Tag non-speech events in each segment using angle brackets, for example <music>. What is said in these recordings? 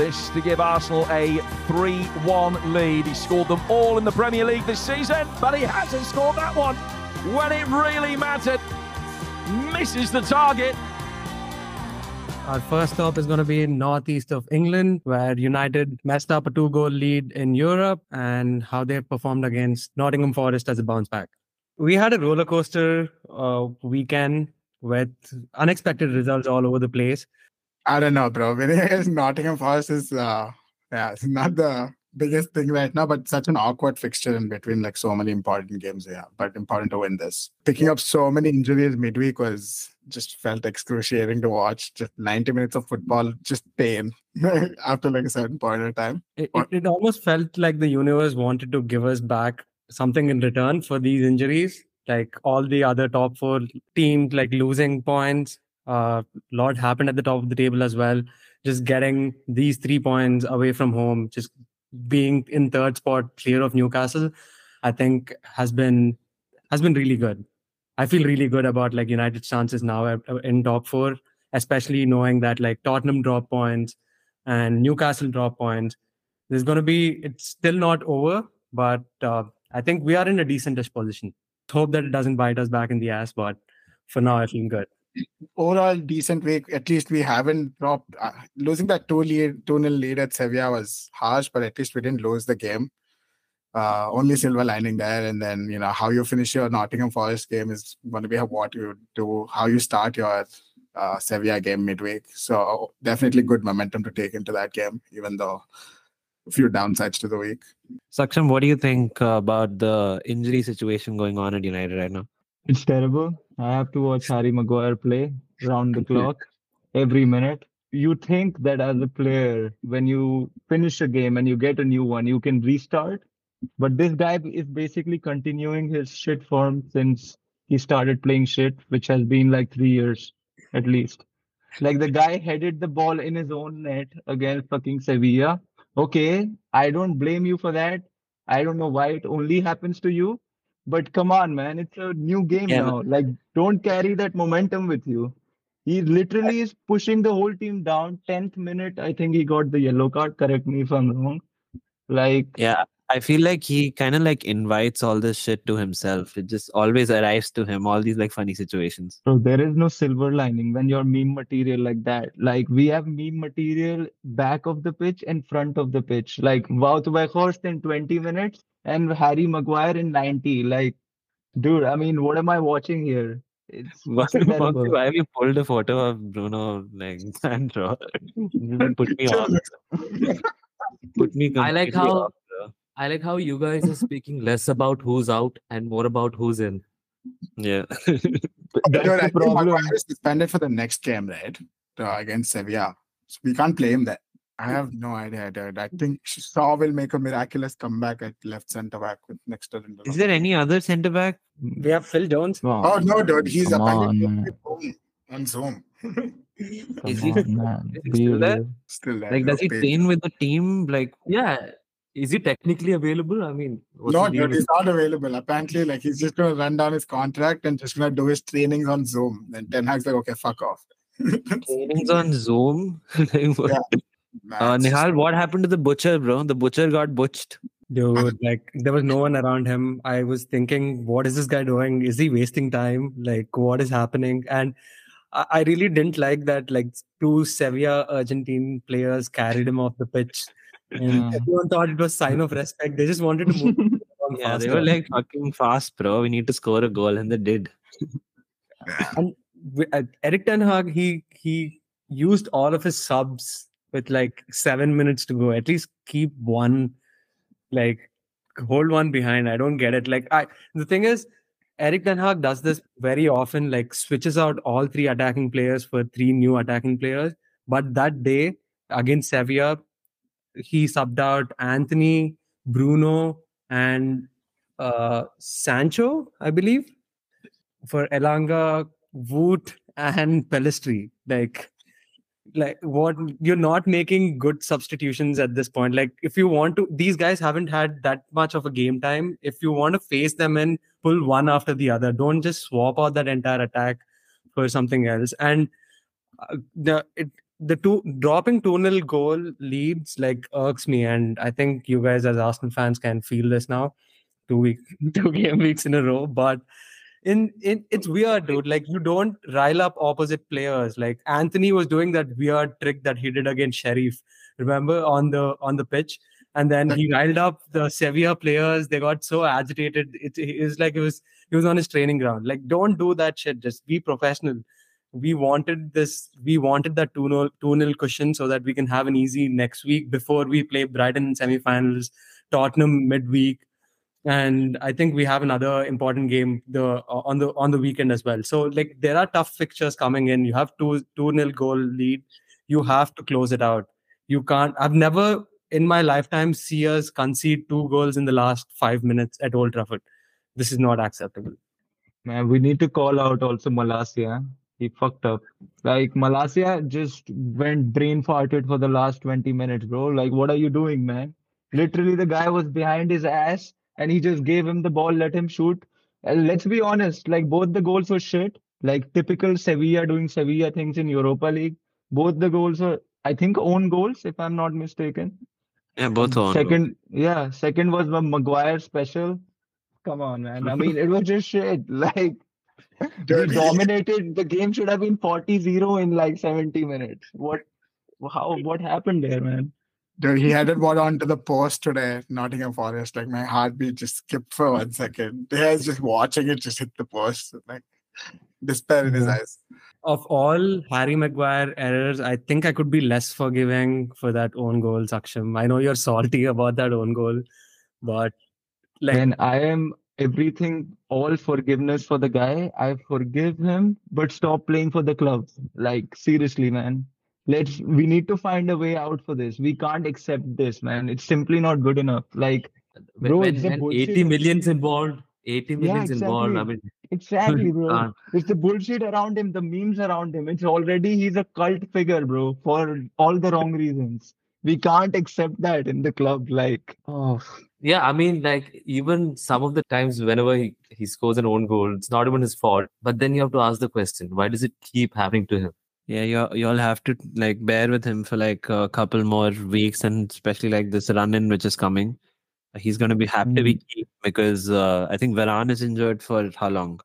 This to give Arsenal a 3 1 lead. He scored them all in the Premier League this season, but he hasn't scored that one when it really mattered. Misses the target. Our first stop is going to be in northeast of England, where United messed up a two goal lead in Europe and how they performed against Nottingham Forest as a bounce back. We had a roller coaster uh, weekend with unexpected results all over the place. I don't know, bro. <laughs> Nottingham Forest is, uh, yeah, it's not the biggest thing right now, but such an awkward fixture in between like so many important games. Yeah, but important to win this. Picking up so many injuries midweek was just felt excruciating to watch. Just 90 minutes of football, just pain <laughs> after like a certain point of time. It, it, it almost felt like the universe wanted to give us back something in return for these injuries. Like all the other top four teams, like losing points. A uh, lot happened at the top of the table as well. Just getting these three points away from home, just being in third spot, clear of Newcastle, I think has been has been really good. I feel really good about like United's chances now in top four, especially knowing that like Tottenham drop points and Newcastle drop points. There's going to be it's still not over, but uh, I think we are in a decentish position. Hope that it doesn't bite us back in the ass, but for now, I feel good overall decent week. At least we haven't dropped. Uh, losing that two lead, two nil lead at Sevilla was harsh, but at least we didn't lose the game. Uh, only silver lining there, and then you know how you finish your Nottingham Forest game is going to be what you do, how you start your uh, Sevilla game midweek. So definitely good momentum to take into that game, even though a few downsides to the week. Saksham, what do you think uh, about the injury situation going on at United right now? It's terrible. I have to watch Harry Maguire play round the <laughs> clock every minute. You think that as a player, when you finish a game and you get a new one, you can restart. But this guy is basically continuing his shit form since he started playing shit, which has been like three years at least. Like the guy headed the ball in his own net against fucking Sevilla. Okay, I don't blame you for that. I don't know why it only happens to you. But come on, man, it's a new game yeah. now. Like, don't carry that momentum with you. He literally is pushing the whole team down. 10th minute, I think he got the yellow card. Correct me if I'm wrong. Like, yeah, I feel like he kind of like invites all this shit to himself. It just always arrives to him, all these like funny situations. So there is no silver lining when you're meme material like that. Like we have meme material back of the pitch and front of the pitch. Like Wout Weghorst in 20 minutes and Harry Maguire in 90. Like, dude, I mean, what am I watching here? It's <laughs> why, why have you pulled a photo of Bruno like Sandro? <laughs> put me <laughs> off. put me. I like how off, I like how you guys are speaking less about who's out and more about who's in. Yeah. <laughs> That's the problem. Maguire is suspended for the next game, right? Uh, against Sevilla. So we can't play him there. I have no idea, dude. I think Shaw will make a miraculous comeback at left centre back with next to Lindelof. Is there any other centre back? We have Phil Jones. Oh, no, dude. He's apparently on, on Zoom. is he, on, is he still there? Still there. Like, does he train with the team? Like, yeah. Is he technically available? I mean, no, dude, he's not available. Apparently, like he's just gonna run down his contract and just gonna do his trainings on Zoom. And Ten Hag's like, okay, fuck off. <laughs> trainings on Zoom. <laughs> yeah. Uh, Nihal, what happened to the butcher, bro? The butcher got butched. Dude, like there was no one around him. I was thinking, what is this guy doing? Is he wasting time? Like, what is happening? And I, I really didn't like that. Like, two Sevilla Argentine players carried him off the pitch. Yeah. Everyone thought it was sign of respect. They just wanted to move. <laughs> yeah, faster. they were like fucking fast, bro. We need to score a goal, and they did. and uh, Erik Ten Hag, he he used all of his subs with like seven minutes to go. At least keep one, like hold one behind. I don't get it. Like I, the thing is, Erik Ten Hag does this very often. Like switches out all three attacking players for three new attacking players. But that day against Sevilla, he subbed out Antony, Bruno, and uh, Sancho, I believe, for Elanga, Wout, and Pellistri. Like like what you're not making good substitutions at this point. Like if you want to, these guys haven't had that much of a game time. If you want to face them and pull one after the other, don't just swap out that entire attack for something else. And uh, the it, the two dropping 2 nil goal leads like irks me, and I think you guys as Arsenal fans can feel this now, two week <laughs> two game weeks in a row. But in in it's weird, dude. Like you don't rile up opposite players. Like Antony was doing that weird trick that he did against Sheriff. Remember on the on the pitch, and then he <laughs> riled up the Sevilla players. They got so agitated. It, was like it was he was on his training ground. Like don't do that shit. Just be professional. We wanted this. We wanted that two nil two nil cushion so that we can have an easy next week before we play Brighton in semi-finals, Tottenham midweek and I think we have another important game the uh, on the on the weekend as well. So like there are tough fixtures coming in. You have two two nil goal lead. You have to close it out. You can't. I've never in my lifetime see us concede two goals in the last five minutes at Old Trafford. This is not acceptable. Man, we need to call out also Malacia. He fucked up. Like Malacia just went brain farted for the last 20 minutes, bro. Like, what are you doing, man? Literally, the guy was behind his ass and he just gave him the ball, let him shoot. And let's be honest, like both the goals were shit. Like typical Sevilla doing Sevilla things in Europa League. Both the goals were, I think, own goals, if I'm not mistaken. Yeah, both own. Second, yeah, second was the Maguire special. Come on, man. I mean, it was just shit. <laughs> Like, we dominated. The game should have been 40-0 in like 70 minutes. What, how, what happened there, man? Dude, he headed one onto the post today, Nottingham Forest. Like my heartbeat just skipped for one second. He was just watching it just hit the post. Like despair in his eyes. Of all Harry Maguire errors, I think I could be less forgiving for that own goal, Saksham. I know you're salty <laughs> about that own goal, but like and I am everything, all forgiveness for the guy. I forgive him, but stop playing for the club. Like seriously, man. Let's we need to find a way out for this. We can't accept this man. It's simply not good enough. Like bro when, when 80 millions involved 80 millions yeah, exactly. involved i mean exactly <laughs> bro. it's the bullshit around him the memes around him. It's already he's a cult figure bro for all the wrong reasons. We can't accept that in the club like oh yeah i mean like even some of the times whenever he, he scores an own goal it's not even his fault but then you have to ask the question why does it keep happening to him yeah, you you'll have to like bear with him for like a couple more weeks, and especially like this run in which is coming. He's going to be happy to be Mm. because uh, I think Varane is injured for how long?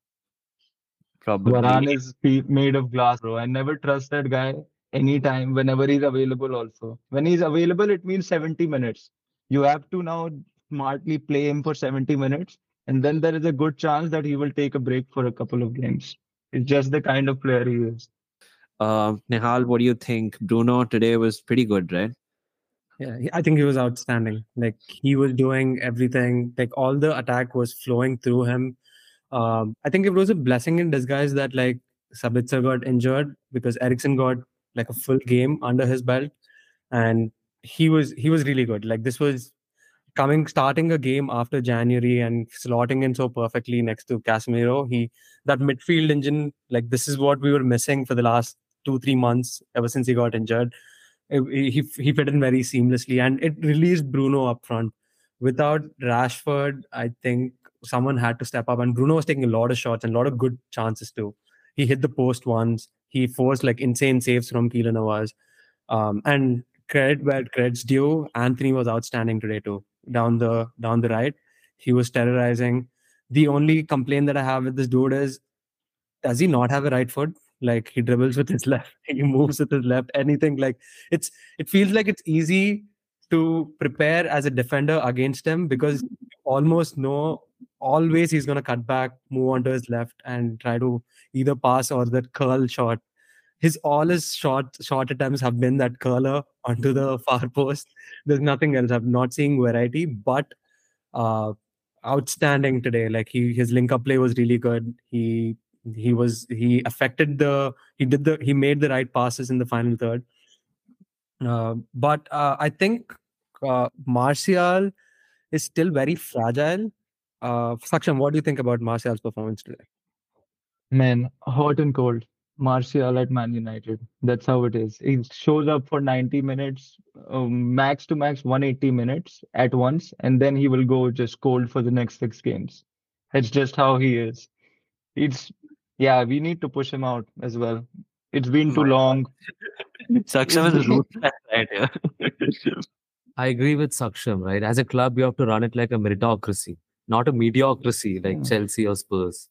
Probably. Varane is made of glass, bro. I never trust that guy anytime, whenever he's available. Also, when he's available, it means 70 minutes. You have to now smartly play him for 70 minutes, and then there is a good chance that he will take a break for a couple of games. It's just the kind of player he is. Uh, Nihal, what do you think? Bruno today was pretty good, right? Yeah, I think he was outstanding. Like he was doing everything. Like all the attack was flowing through him. Um, I think it was a blessing in disguise that like Sabitzer got injured because Eriksen got like a full game under his belt, and he was he was really good. Like this was coming starting a game after January and slotting in so perfectly next to Casemiro. He that midfield engine like this is what we were missing for the last two three months ever since he got injured he he fit in very seamlessly and it released Bruno up front. Without Rashford, I think someone had to step up and Bruno was taking a lot of shots and a lot of good chances too. He hit the post once. He forced like insane saves from Keylor. Um, and credit where credit's due, Antony was outstanding today too. Down the down the right, he was terrorizing. The only complaint that I have with this dude is, does he not have a right foot? Like he dribbles with his <laughs> left, he moves with his left. Anything like it's it feels like it's easy to prepare as a defender against him because almost know always he's going to cut back, move on to his left, and try to either pass or that curl shot. His all his short short attempts have been that curler <laughs> onto the far post. There's nothing else. I'm not seeing variety, but uh, outstanding today. Like he his link up play was really good. He he was he affected the he did the he made the right passes in the final third. Uh, but uh, I think uh, Martial is still very fragile. Uh, Saksham, what do you think about Martial's performance today? Man, hot and cold. Martial at Man United. That's how it is. He shows up for 90 minutes, um, max to max 180 minutes at once, and then he will go just cold for the next six games. That's just how he is. It's yeah, we need to push him out as well. It's been too long. <laughs> Saksham is <laughs> ruthless right here. <laughs> I agree with Saksham, right? As a club, you have to run it like a meritocracy, not a mediocrity like Yeah. Chelsea or Spurs.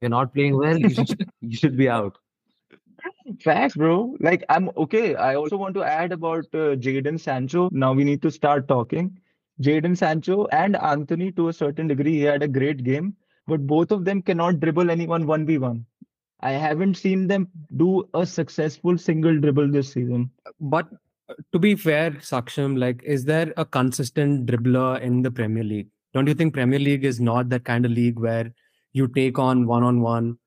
You're not playing well, you should, <laughs> you should be out. Facts, bro. Like I'm okay. I also want to add about uh, Jadon Sancho. Now we need to start talking. Jadon Sancho and Antony, to a certain degree, he had a great game, but both of them cannot dribble anyone 1v1. I haven't seen them do a successful single dribble this season. But to be fair, Saksham, like, is there a consistent dribbler in the Premier League? Don't you think Premier League is not that kind of league where you take on one on one?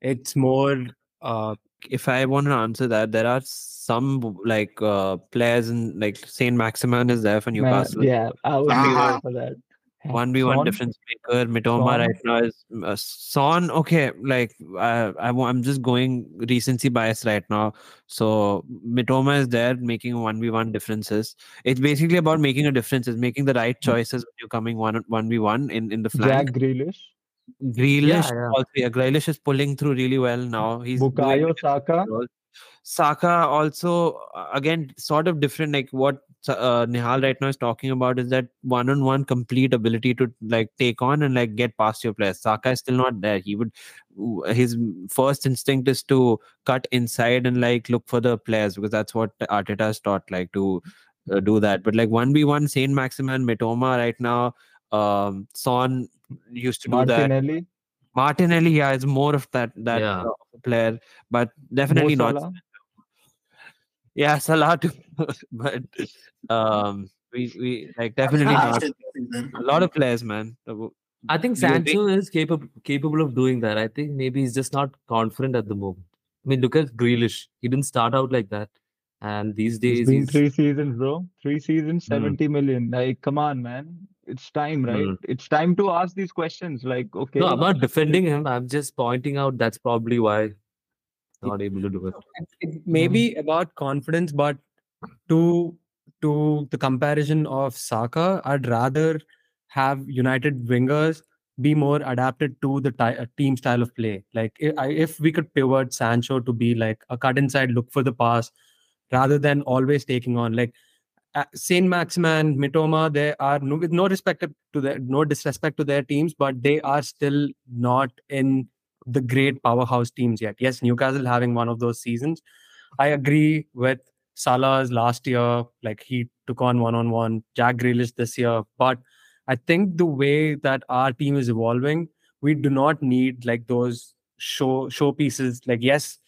It's more uh, if I want to answer that, there are some like uh, players in like Saint Maximin is there for Man, Newcastle. yeah, I would be Ah. there for that. One v one difference maker. Mitoma Son? right now is uh, Son. Okay, like I, I, I'm just going recency bias right now. So Mitoma is there making one v one differences. It's basically about making a difference. It's making the right choices when you're coming one one v one in in the flank. Jack Grealish, Grealish, yeah. also, yeah, Grealish is pulling through really well now. He's Bukayo Saka. Saka also uh, again sort of different. Like what uh, Nihal right now is talking about is that one-on-one complete ability to like take on and like get past your players. Saka is still not there. He would his first instinct is to cut inside and like look for the players because that's what Arteta has taught like to uh, do that. But like one v one, Saint Maximin, Mitoma right now, um, Son used to do that. Martinelli, Martinelli, yeah, is more of that that Yeah. uh, player, but definitely Mo not. Salah. <laughs> Yeah, Salah too, <laughs> but um, we we like definitely not. A lot of players, man. I think Do you agree? Sancho is capable capable of doing that. I think maybe he's just not confident at the moment. I mean, look at Grealish. He didn't start out like that, and these days It's been he's three seasons, bro. Three seasons, 70 million. Like, come on, man. It's time, right? Mm. It's time to ask these questions. Like, okay. no. I'm not defending him. I'm just pointing out that's probably why not able to do it. it may be about confidence, but to to the comparison of Saka, I'd rather have United wingers be more adapted to the ty- uh, team style of play. Like if, if we could pivot Sancho to be like a cut inside, look for the pass, rather than always taking on like Uh, Saint Maximin, Mitoma. They are no, with no respect to their no disrespect to their teams, but they are still not in the great powerhouse teams yet. Yes, Newcastle having one of those seasons. I agree with Salah's last year, like he took on one on one, Jack Grealish this year. But I think the way that our team is evolving, we do not need like those show showpieces. Like, yes,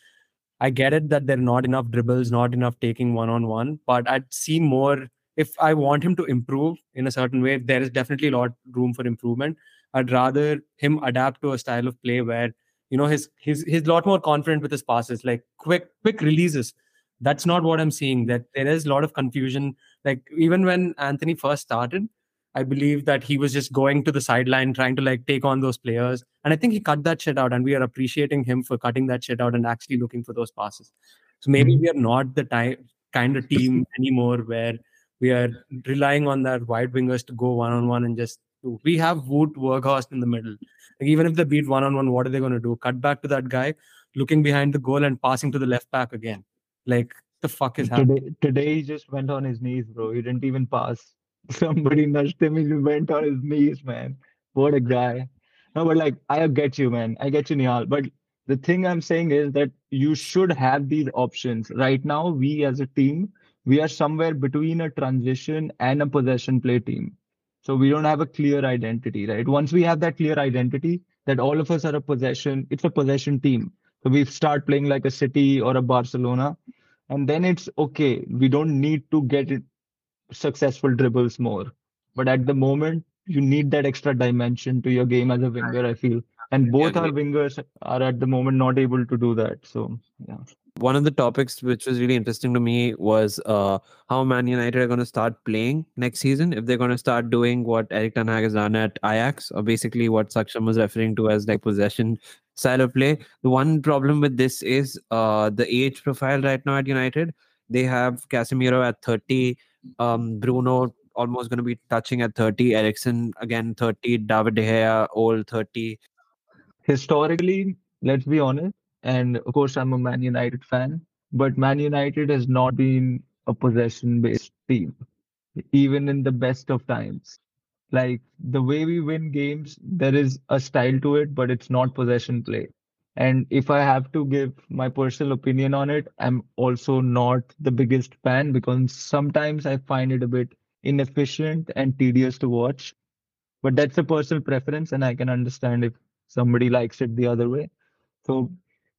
I get it that there are not enough dribbles, not enough taking one on one, but I'd see more. If I want him to improve in a certain way, there is definitely a lot room for improvement. I'd rather him adapt to a style of play where you know his he's he's a lot more confident with his passes, like quick quick releases. That's not what I'm seeing. That there is a lot of confusion. Like even when Antony first started, I believe that he was just going to the sideline trying to like take on those players. And I think he cut that shit out. And we are appreciating him for cutting that shit out and actually looking for those passes. So maybe mm-hmm. we are not the type kind of team <laughs> anymore where we are relying on that wide wingers to go one on one and just do. We have Wout Weghorst in the middle. Like even if they beat one on one, what are they going to do? Cut back to that guy, looking behind the goal and passing to the left back again. Like the fuck is happening? Today, today he just went on his knees, bro. He didn't even pass. <laughs> Somebody nudged him. He went on his knees, man. What a guy. No, but like I get you, man. I get you, Nihal. But the thing I'm saying is that you should have these options. Right now, we as a team, we are somewhere between a transition and a possession play team. So we don't have a clear identity, right? Once we have that clear identity, that all of us are a possession, it's a possession team. So we start playing like a City or a Barcelona, and then it's okay. We don't need to get it successful dribbles more. But at the moment, you need that extra dimension to your game as a winger, I feel. And both our wingers are at the moment not able to do that. So yeah. One of the topics which was really interesting to me was uh, how Man United are going to start playing next season. If they're going to start doing what Erik Ten Hag has done at Ajax, or basically what Saksham was referring to as like possession style of play. The one problem with this is uh, the age profile right now at United. They have Casemiro at 30, um, Bruno almost going to be touching at 30, Eriksen again 30, David De Gea old 30. Historically, let's be honest, and of course, I'm a Man United fan, but Man United has not been a possession based team, even in the best of times. Like the way we win games, there is a style to it, but it's not possession play. And if I have to give my personal opinion on it, I'm also not the biggest fan because sometimes I find it a bit inefficient and tedious to watch. But that's a personal preference, and I can understand if somebody likes it the other way. So,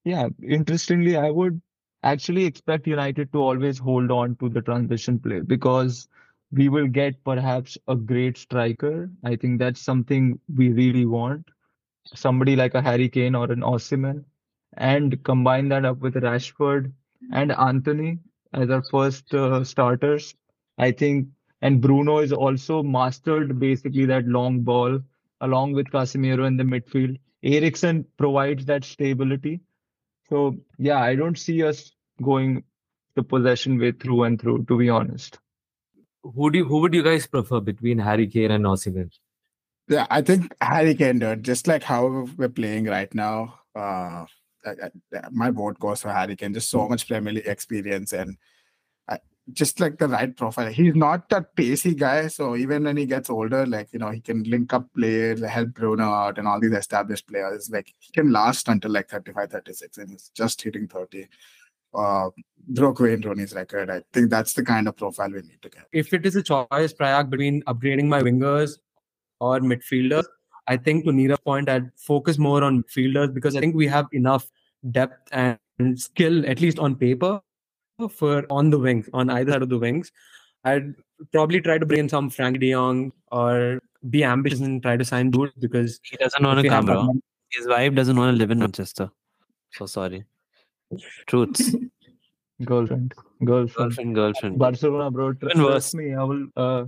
yeah, interestingly, I would actually expect United to always hold on to the transition play because we will get perhaps a great striker. I think that's something we really want. Somebody like a Harry Kane or an Osimhen, and combine that up with Rashford and Antony as our first uh, starters. I think, and Bruno is also mastered basically that long ball along with Casemiro in the midfield. Eriksen provides that stability. So yeah, I don't see us going the possession way through and through, to be honest. Who do you, who would you guys prefer between Harry Kane and Osimhen? Yeah, I think Harry dude, just like how we're playing right now, uh, I, I, my vote goes for Harry Kane. Just so much Premier League experience and I, just like the right profile. He's not that pacey guy, so even when he gets older, like you know, he can link up players, help Bruno out, and all these established players. Like he can last until like 35, 36, and he's just hitting 30. Uh, broke Wayne Rooney's record. I think that's the kind of profile we need to get. If it is a choice, Prayag, between upgrading my wingers or midfielders, I think to Neeraj's point, I'd focus more on midfielders because I think we have enough depth and skill, at least on paper, for on the wings, on either side of the wings. I'd probably try to bring in some Frank De Jong or be ambitious and try to sign Boot because He doesn't want if to come, bro. His wife doesn't want to live in Manchester. So sorry. Truths. <laughs> Girlfriend, girlfriend. girlfriend, girlfriend. Barcelona, bro. Tr- Even worse. trust me, I will. Uh,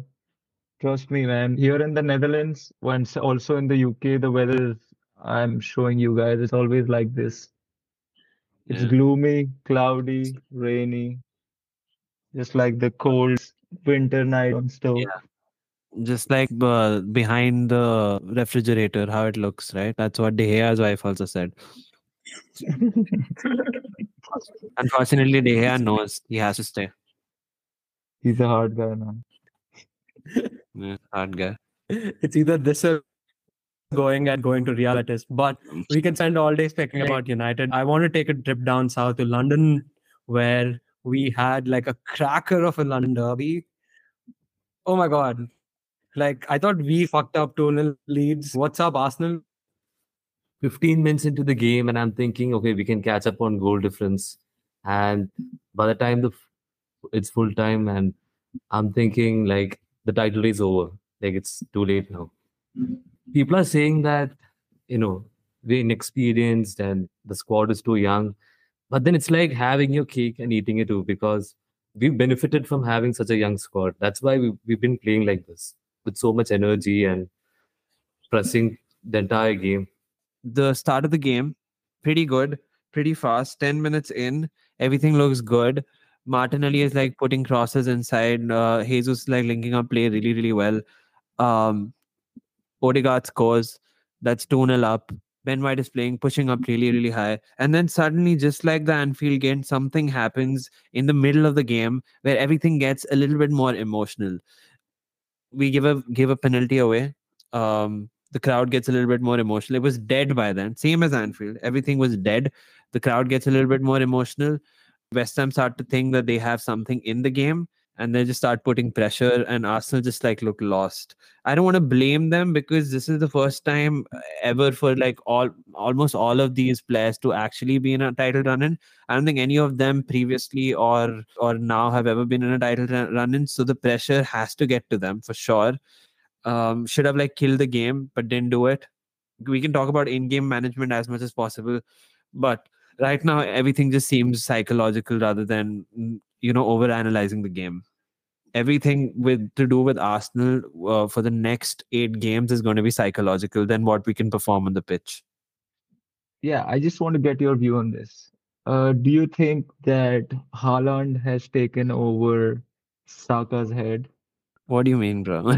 trust me, man. Here in the Netherlands, once also in the UK, the weather is. I'm showing you guys. It's always like this. It's Yeah. gloomy, cloudy, rainy, just like the cold winter night on stove. Yeah. Just like uh, behind the refrigerator, how it looks, right? That's what De Gea's wife also said. <laughs> Unfortunately, De Gea knows he has to stay. He's a hard guy, man. Yeah, hard guy. it's either this or going and going to Real Betis. But mm. we can spend all day speaking about United. I want to take a trip down south to London, where we had like a cracker of a London derby. Oh my god! Like I thought we fucked up 2 0 leads. What's up, Arsenal? 15 minutes into the game, and I'm thinking, okay, we can catch up on goal difference. And by the time the f- it's full time, and I'm thinking like the title is over, like it's too late now. Hmm. People are saying that you know we're inexperienced and the squad is too young, but then it's like having your cake and eating it too because we've benefited from having such a young squad. That's why we, we've been playing like this with so much energy and pressing the entire game. the start of the game pretty good pretty fast 10 minutes in everything looks good martinelli is like putting crosses inside uh jesus like linking up play really really well um odegaard scores that's 2-0 up ben white is playing pushing up really really high and then suddenly just like the anfield game something happens in the middle of the game where everything gets a little bit more emotional we give a give a penalty away um the crowd gets a little bit more emotional. It was dead by then, same as Anfield. Everything was dead. The crowd gets a little bit more emotional. West Ham start to think that they have something in the game and they just start putting pressure, and Arsenal just like look lost. I don't want to blame them because this is the first time ever for like all almost all of these players to actually be in a title run in. I don't think any of them previously or or now have ever been in a title run in. So the pressure has to get to them for sure um, should have like killed the game but didn't do it. We can talk about in-game management as much as possible, but right now everything just seems psychological rather than mm, you know over analyzing the game everything with to do with arsenal uh, for the next 8 games is going to be psychological than what we can perform on the pitch Yeah, I just want to get your view on this. Uh, do you think that Haaland has taken over Saka's head? what do you mean bro <laughs>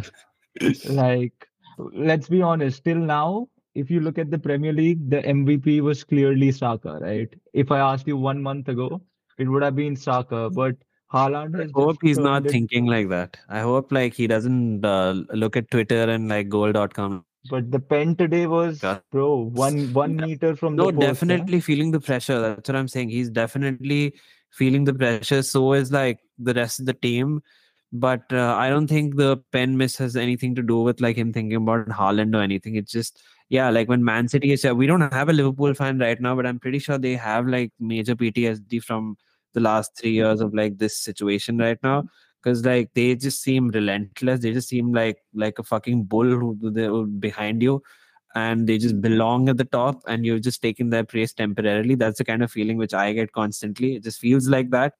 Like, let's be honest, till now, if you look at the Premier League, the MVP was clearly Saka, right? If I asked you one month ago, it would have been Saka, but Haaland has I hope he's not it- thinking like that i hope like he doesn't uh, look at twitter and like goal.com But the pen today was, Yeah. bro, one one meter from no the post. huh? definitely feeling the pressure that's what i'm saying he's definitely feeling the pressure so is like the rest of the team but uh, i don't think the pen miss has anything to do with like him thinking about Haaland or anything it's just yeah like when man city is we don't have a liverpool fan right now but i'm pretty sure they have like major ptsd from the last 3 years of like this situation right now. Because like they just seem relentless. They just seem like like a fucking bull who they're behind you and they just belong at the top and you're just taking their praise temporarily. That's the kind of feeling which i get constantly. It just feels like that.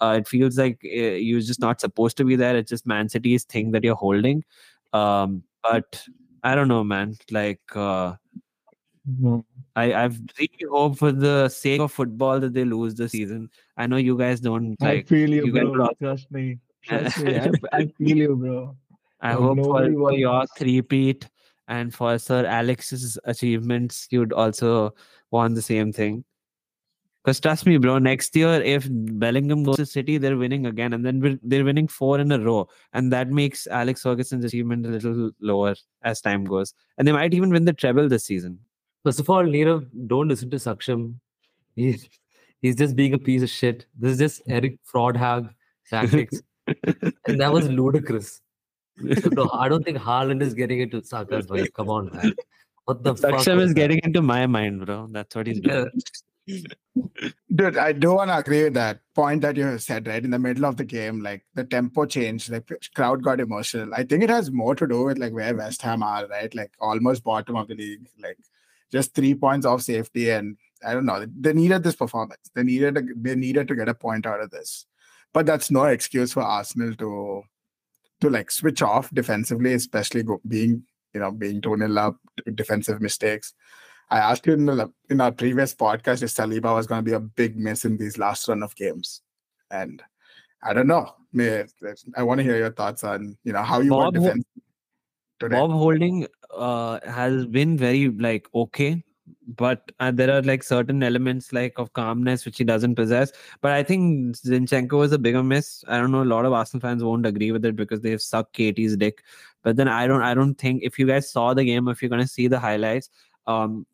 Uh, it feels like uh, you're just not supposed to be there. It's just man city's thing that you're holding. Um but i don't know man like uh No. I, I've really hope for the sake of football that they lose the season. I know you guys don't Like, I feel you, you bro. Trust me. Trust me. I, <laughs> I feel you, bro. I Like, hope for your three-peat and for Sir Alex's achievements, you'd also want the same thing. Because trust me, bro, next year if Bellingham goes to City, they're winning again, and then they're winning four in a row, and that makes Alex Ferguson's achievement a little lower as time goes, and they might even win the treble this season. First of all, Nirav, don't listen to Saksham. He's he's just being a piece of shit. This is just Eric fraud hag tactics. <laughs> and that was ludicrous. No, I don't think Haaland is getting into Saka's vibe. Come on, man. What the fuck? Saksham was is that? getting into my mind, bro. That's what he's doing. <laughs> Dude, I do want to agree with that point that you said, right? In the middle of the game, like the tempo changed, like crowd got emotional. I think it has more to do with like where West Ham are, right? Like almost bottom of the league, like just three points off safety. And I don't know, they needed this performance. They needed a, they needed to get a point out of this. But that's no excuse for Arsenal to to like switch off defensively, especially being you know being 2 nil up, defensive mistakes. I asked you in, the, in our previous podcast if Saliba was going to be a big miss in these last run of games, and I don't know. I want to hear your thoughts on you know how you Bob were defense today. Rob Holding uh, has been very like okay, but uh, there are like certain elements like of calmness which he doesn't possess. But I think Zinchenko is a bigger miss. I don't know. A lot of Arsenal fans won't agree with it because they've sucked Katie's dick. But then I don't. I don't think if you guys saw the game, if you're gonna see the highlights, um,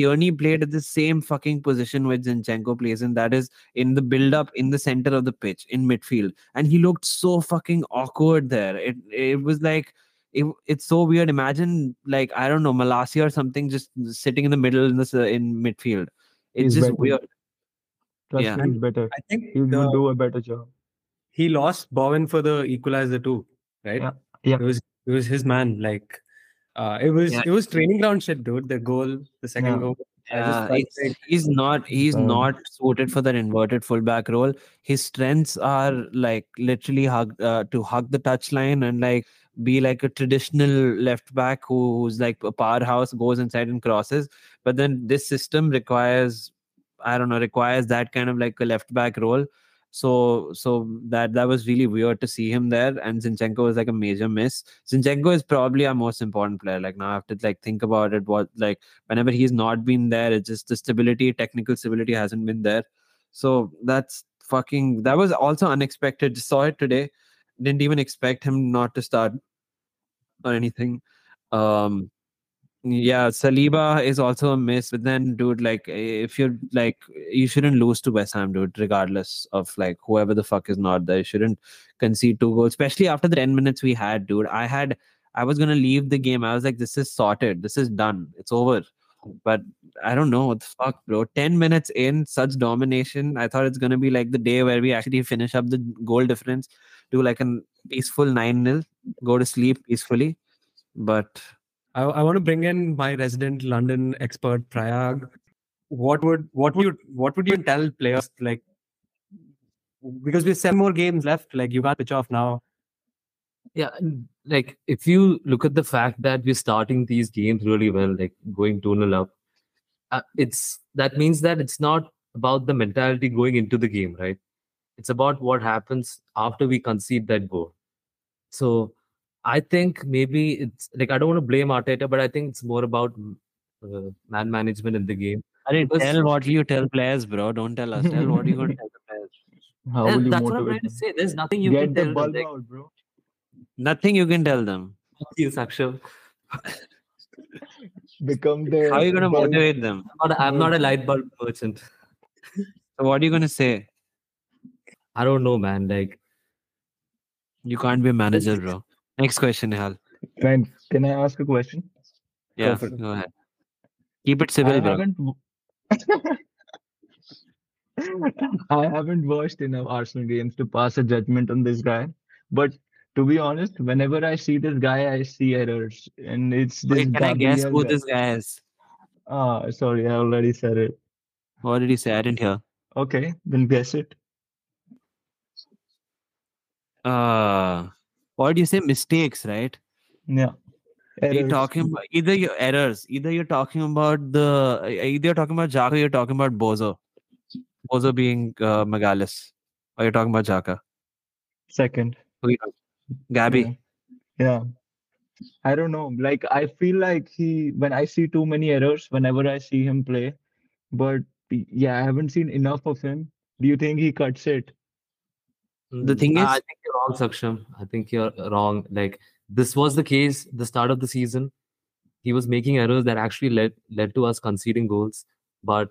Tierney played at the same fucking position which Zinchenko plays in. That is in the build up in the center of the pitch in midfield, and he looked so fucking awkward there. It it was like it, it's so weird. Imagine like I don't know Malacia or something just sitting in the middle in this uh, in midfield. It's He's just better. weird. Trust Yeah. me, he's better. I think He will the- do a better job. he lost Bowen for the equalizer too, right? Yeah, yeah. It was it was his man. Like uh it was Yeah. it was training ground shit, dude. The goal, the second Yeah. goal. Yeah, like he's not he's Um, not suited for that inverted fullback role. His strengths are like literally hug uh, to hug the touchline and like be like a traditional left back who, who's like a powerhouse, goes inside and crosses. But then this system requires I don't know requires that kind of like a left back role. So so that that was really weird to see him there. And Zinchenko was like a major miss. Zinchenko is probably our most important player. Like now I have to like think about it. What like whenever he's not been there, it's just the stability, technical stability hasn't been there. So that's fucking that was also unexpected. Just saw it today. Didn't even expect him not to start or anything. Um yeah, Saliba is also a miss, but then dude, like if you're like you shouldn't lose to West Ham, dude, regardless of like whoever the fuck is not there. You shouldn't concede two goals, especially after the 10 minutes we had, dude. I had I was gonna leave the game. I was like, this is sorted, this is done, it's over. But I don't know what the fuck, bro. 10 minutes in, such domination. I thought it's gonna be like the day where we actually finish up the goal difference, do like a peaceful 9-0, go to sleep peacefully. But I, I want to bring in my resident London expert Prayag. what would what would you what would you tell players like because we have seven more games left, like you can't pitch off now. Yeah, like if you look at the fact that we're starting these games really well, like going 2 0 up, uh, it's that means that it's not about the mentality going into the game, right? It's about what happens after we concede that goal. So I think maybe it's like I don't want to blame Arteta, but I think it's more about uh, man management in the game. I didn't Because- tell what you tell players, bro. Don't tell us. Tell what you going to tell the players. <laughs> How And will you that's what I'm motivate trying to say. There's nothing you Get can the tell them. bulb Like, out, bro. Nothing you can tell them. fuck you, Saksham. <laughs> Become the How are you going to bulb- motivate them? I'm not, I'm not a light bulb merchant. So what are you going to say? I don't know, man. Like, You can't be a manager, bro. Next question, Nihal. Man, can I ask a question? Yeah, go ahead. Keep it civil, I bro. haven't. <laughs> I haven't watched enough Arsenal games to pass a judgment on this guy. But to be honest, whenever I see this guy, I see errors, and it's this. Wait, can I guess who guy. this guy is? Ah, sorry, I already said it. What did he say? I didn't hear. Okay, then guess it. Uh, what do you say? Mistakes, right? Yeah. Are you Errors. talking about either your errors, either you're talking about the either you're talking about Xhaka, you're talking about Bozo. Bozo being uh, Magalhães, or you're talking about Xhaka. Second. Gabby. Yeah. yeah. I don't know. Like I feel like he when I see too many errors whenever I see him play, but yeah, I haven't seen enough of him. Do you think he cuts it? The thing is, I think you're wrong, Saksham. I think you're wrong. Like, this was the case the start of the season. He was making errors that actually led led to us conceding goals. But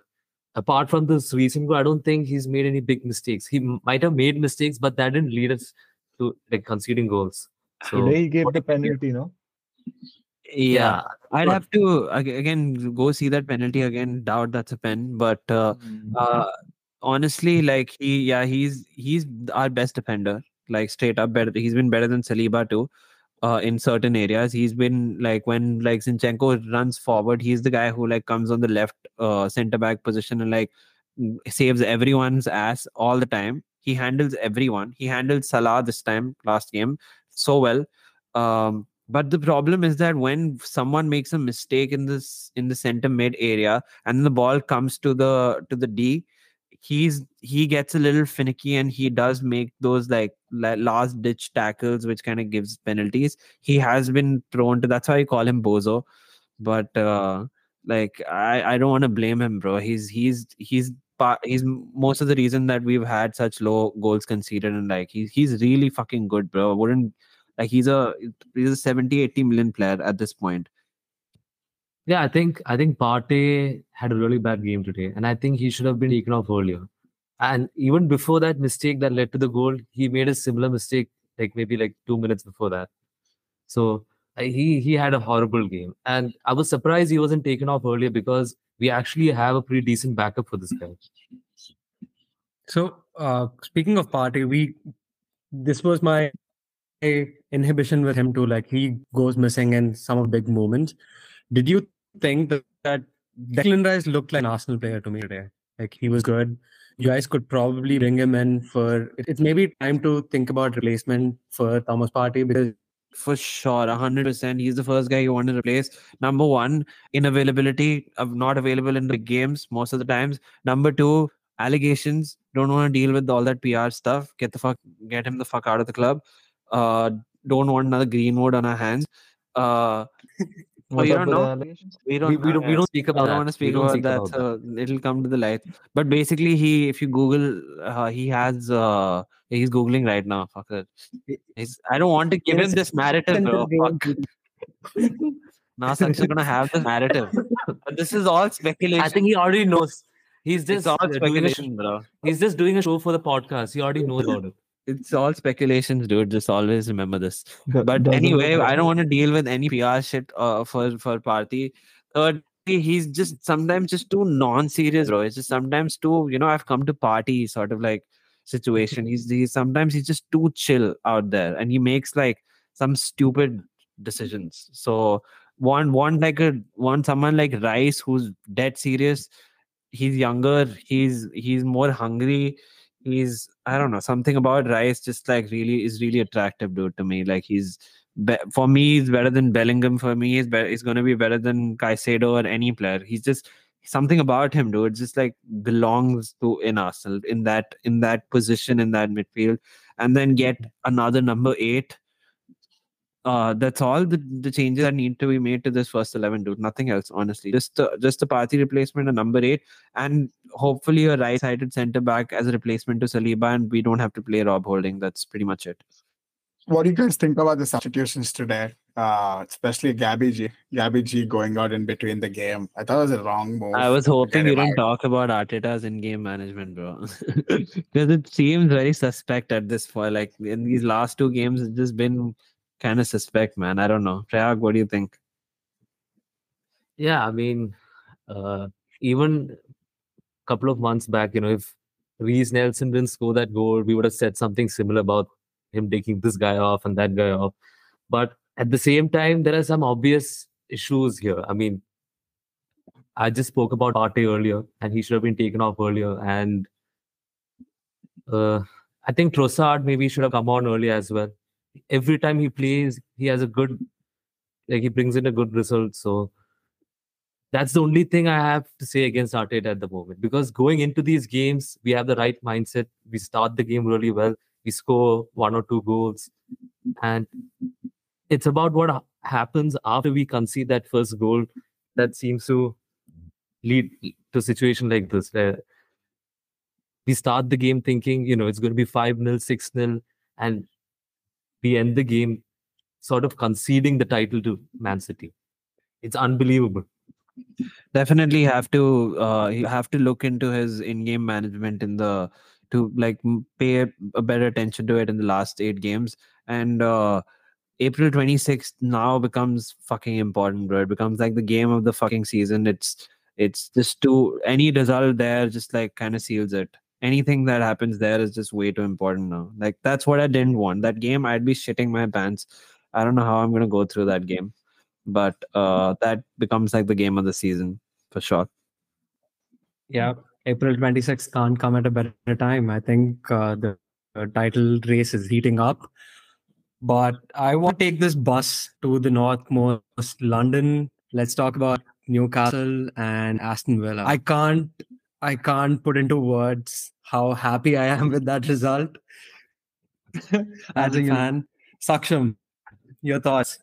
apart from this recent goal, I don't think he's made any big mistakes. He might have made mistakes, but that didn't lead us to like conceding goals. So Today he gave the if we- penalty, no? Yeah, I'd but- have to again go see that penalty again. Doubt that's a pen, but uh, uh, honestly, like he, yeah, he's he's our best defender. Like straight up better. He's been better than Saliba too. Uh, in certain areas, he's been like when like Zinchenko runs forward, he's the guy who like comes on the left uh center back position and like saves everyone's ass all the time. He handles everyone. He handled Salah this time last game so well. Um, but the problem is that when someone makes a mistake in this in the center mid area and the ball comes to the to the D, he's he gets a little finicky and he does make those like last ditch tackles which kind of gives penalties. He has been prone to that's why I call him Bozo. But uh like I I don't want to blame him, bro. He's he's he's he's most of the reason that we've had such low goals conceded and like he's he's really fucking good, bro. Wouldn't like he's a he's a 70 80 million player at this point. Yeah, I think I think Partey had a really bad game today, and I think he should have been taken off earlier. And even before that mistake that led to the goal, he made a similar mistake, like maybe like two minutes before that. So uh, he he had a horrible game, and I was surprised he wasn't taken off earlier because we actually have a pretty decent backup for this guy. So, uh, speaking of Partey, we this was my inhibition with him too. Like he goes missing in some of big moments. Did you think that, that Declan Rice looked like an Arsenal player to me today? Like he was good. You guys could probably bring him in for. it- It's maybe time to think about replacement for Thomas Partey because For sure, hundred percent. He's the first guy you want to replace. Number one, inavailability of not available in the games most of the times. Number two, allegations. Don't want to deal with all that PR stuff. Get the fuck, get him the fuck out of the club. Uh, don't want another Greenwood on our hands. Uh, <laughs> What you don't know? we don't. We, we don't we don't speak I about don't that. want to speak don't about speak that, about that. so it'll come to the light. But basically, he, if you Google, uh, he has, uh, he's googling right now. Fuck it. He's, I don't want to give him this narrative, bro. Fuck. now gonna have this narrative. But this is all speculation. I think he already knows. He's it's just all uh, doing a sh- speculation, bro. he's just doing a show for the podcast. He already knows about it. It's all speculations, dude. Just always remember this. <laughs> But anyway, I don't want to deal with any PR shit uh, for for Partey. Thirdly, he's just sometimes just too non-serious, bro. It's just sometimes too, you know, I've come to party sort of like situation. He's he's sometimes he's just too chill out there, and he makes like some stupid decisions. So one one like a one someone like Rice who's dead serious. he's younger. He's he's more hungry. He's I don't know something about Rice. Just like really is really attractive, dude. To me, like he's be- for me he's better than Bellingham. For me, he's be- he's going to be better than Caicedo or any player. He's just something about him, dude. Just like belongs to in Arsenal in that in that position in that midfield, and then get mm-hmm. another number eight uh, that's all the, the changes that need to be made to this first 11 dude nothing else honestly just uh, just a Partey replacement a number 8 and hopefully a right sided center back as a replacement to Saliba and we don't have to play Rob Holding that's pretty much it What do you guys think about the substitutions today? Uh, especially Gabby G. Gabby G going out in between the game. I thought it was a wrong move. I was hoping you didn't talk about Arteta's in-game management, bro, <laughs> because it seems very suspect at this point. Like in these last two games, it's just been kind of suspect, man. I don't know. Prayag, what do you think? Yeah, I mean, uh, even a couple of months back, you know, if Reiss Nelson didn't score that goal, we would have said something similar about him taking this guy off and that guy off. But at the same time, there are some obvious issues here. I mean, I just spoke about Partey earlier, and he should have been taken off earlier. And uh, I think Trossard maybe should have come on earlier as well. Every time he plays, he has a good, like he brings in a good result. So that's the only thing I have to say against Arteta at the moment. Because going into these games, we have the right mindset. We start the game really well. We score one or two goals, and it's about what happens after we concede that first goal that seems to lead to a situation like this where we start the game thinking, you know, it's going to be 5 0, 6 0, and we end the game sort of conceding the title to Man City. It's unbelievable. definitely have to uh you have to look into his in-game management in the to like pay a better attention to it in the last eight games and uh april 26th now becomes fucking important bro it becomes like the game of the fucking season it's it's just to any result there just like kind of seals it anything that happens there is just way too important now like that's what i didn't want that game i'd be shitting my pants i don't know how i'm gonna go through that game but uh that becomes like the game of the season for sure Yeah, April 26th can't come at a better time. I think uh, the, title race is heating up. But I want to take this bus to the northmost London. Let's talk about Newcastle and Aston Villa. I can't I can't put into words how happy I am with that result. <laughs> As a fan, Saksham, your thoughts?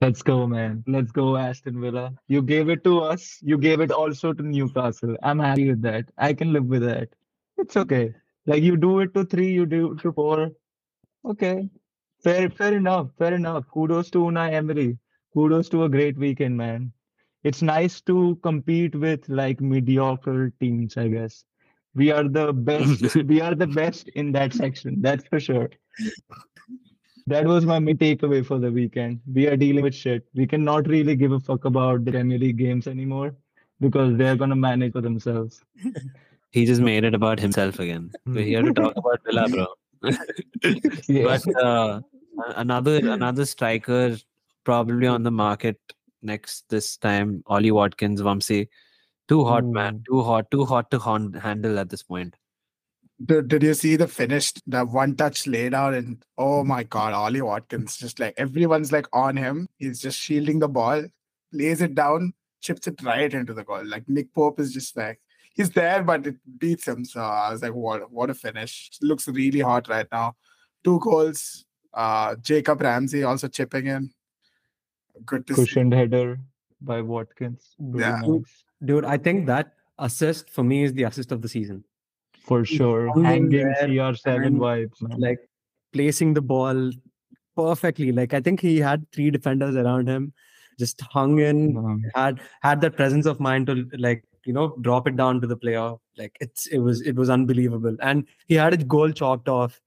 Let's go, man. Let's go, Aston Villa. You gave it to us. You gave it also to Newcastle. I'm happy with that. I can live with that. It's okay. Like you do it to three, you do it to four. Okay. Fair, fair enough. Fair enough. Kudos to Unai Emery. Kudos to a great weekend, man. It's nice to compete with like mediocre teams, I guess. We are the best. <laughs> we are the best in that section. That's for sure. That was my main takeaway for the weekend. We are dealing with shit. We cannot really give a fuck about the Premier League games anymore because they're gonna manage for themselves. he just made it about himself again we're here to talk about villa bro <laughs> Yeah. but uh, another another striker probably on the market next this time ollie watkins vamsi too hot man too hot too hot to hon- handle at this point Did, did you see the finished the one touch laid out and oh my god, Ollie Watkins just like everyone's like on him. He's just shielding the ball, lays it down, chips it right into the goal. Like Nick Pope is just like he's there, but it beats him. So I was like, what what a finish. Looks really hot right now. Two goals. Uh Jacob Ramsey also chipping in. Good to see. Cushioned header by Watkins. Really Yeah. nice. Dude, I think that assist for me is the assist of the season. For sure. hung in Hanging CR7 vibes, man. Like placing the ball perfectly. Like I think he had three defenders around him, just hung in, had had that presence of mind to like you know drop it down to the player. Like it's it was it was unbelievable, and he had his goal chalked off.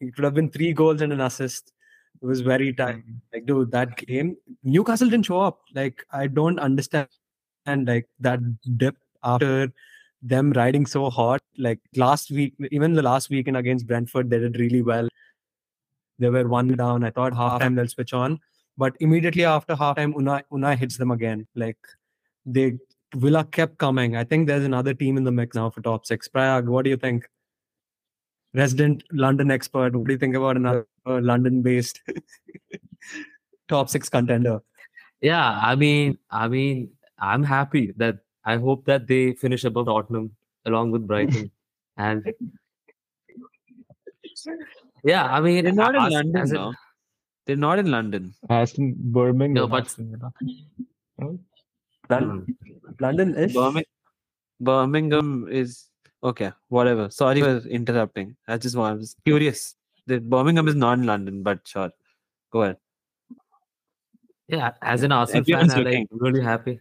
It could have been three goals and an assist. It was very tight. Mm-hmm. Like dude, that game Newcastle didn't show up. Like I don't understand and like that dip after them riding so hot. Like last week, even the last weekend against Brentford, they did really well. They were one down. I thought halftime they'll switch on, but immediately after halftime, Unai Unai hits them again. Like they Villa kept coming. I think there's another team in the mix now for top six. Prayag, what do you think? Resident London expert. What do you think about another uh, London-based <laughs> top six contender? Yeah, I mean, I mean, I'm happy that I hope that they finish above Tottenham along with Brighton, <laughs> and yeah, I mean, They're not in as- London, as a- no. They're not in London. Aston Birmingham. No, but- Aston Villa. Right? London. London-ish. Birmingham, Birmingham is okay. Whatever. Sorry for interrupting. I just want. I was curious. The Birmingham is not in London, but sure. Go ahead. Yeah, as an Arsenal Everyone's fan, I'm like, really happy.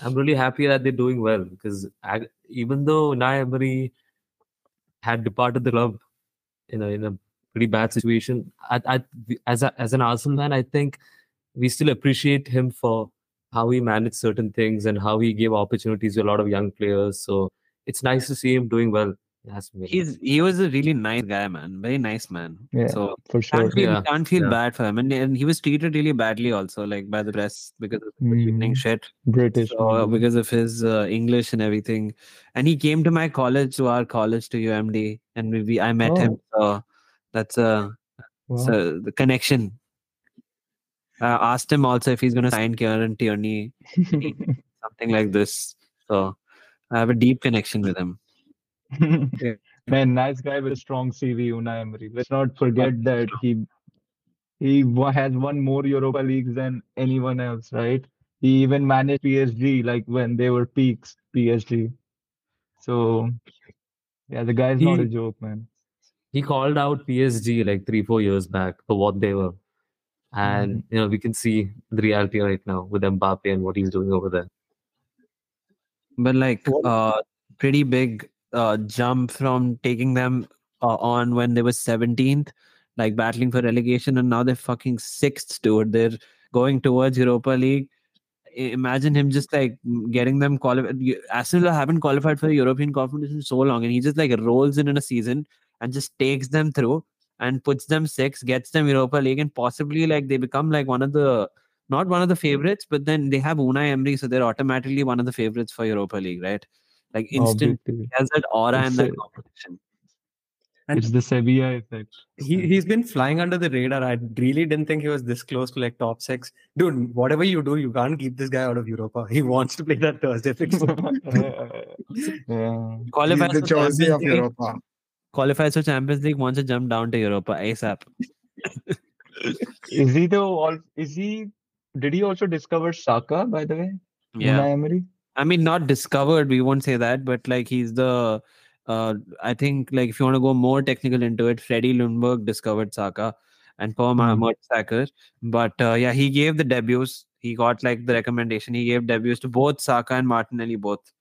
I'm really happy that they're doing well because I, even though Unai Emery had departed the club you know, in a pretty bad situation, I, I as a, as an Arsenal fan, I think we still appreciate him for how he managed certain things and how he gave opportunities to a lot of young players. So it's nice to see him doing well. in He's he was a really nice guy, man. Very nice man. Yeah, So for sure. can't feel Yeah, can't feel yeah. bad for him, and, and he was treated really badly also, like by the press because of the evening Mm. shit. British. So, uh, because of his uh, English and everything, and he came to my college, to our college, to UMD, and we, we I met him. So that's uh, Wow. so the connection. I asked him also if he's going to sign Kieran Tierney, <laughs> something like this. So I have a deep connection with him. <laughs> Man, nice guy with a strong CV, Unai Emery. Let's not forget that he he has won more Europa leagues than anyone else, right? He even managed PSG like when they were peaks, PSG. So yeah, the guy's not a joke, man. he called out PSG like three, four years back for what they were. And mm. you know, we can see the reality right now with Mbappe and what he's doing over there. But like, uh, pretty big uh, jump from taking them uh, on when they were 17th, like battling for relegation, and now they're fucking sixth, dude. They're going towards Europa League. Imagine him just like getting them qualified. Aston Villa haven't qualified for the European competition so long, and he just like rolls in in a season and just takes them through and puts them six, gets them Europa League, and possibly like they become like one of the not one of the hmm. favorites, but then they have Unai Emery, so they're automatically one of the favorites for Europa League, right? Like instant Obviously. he has that aura and It's that competition. And It's the Sevilla effect. he he's been flying under the radar. I really didn't think he was this close to like top six. Dude, whatever you do, you can't keep this guy out of Europa. He wants to play that Thursday fixed football. <laughs> yeah. Qualifies He's the for Chelsea Champions of League, Europa. qualifies for Champions League, wants to jump down to Europa ASAP. Is he the all is he did he also discover Saka, by the way? Yeah. Unai Emery? I mean, not discovered, we won't say that, but like he's the uh I think like if you want to go more technical into it, Freddie Ljungberg discovered Saka and Per Hmm. Mertesacker. But uh, yeah, he gave the debuts. He got like the recommendation. He gave debuts to both Saka and Martinelli both.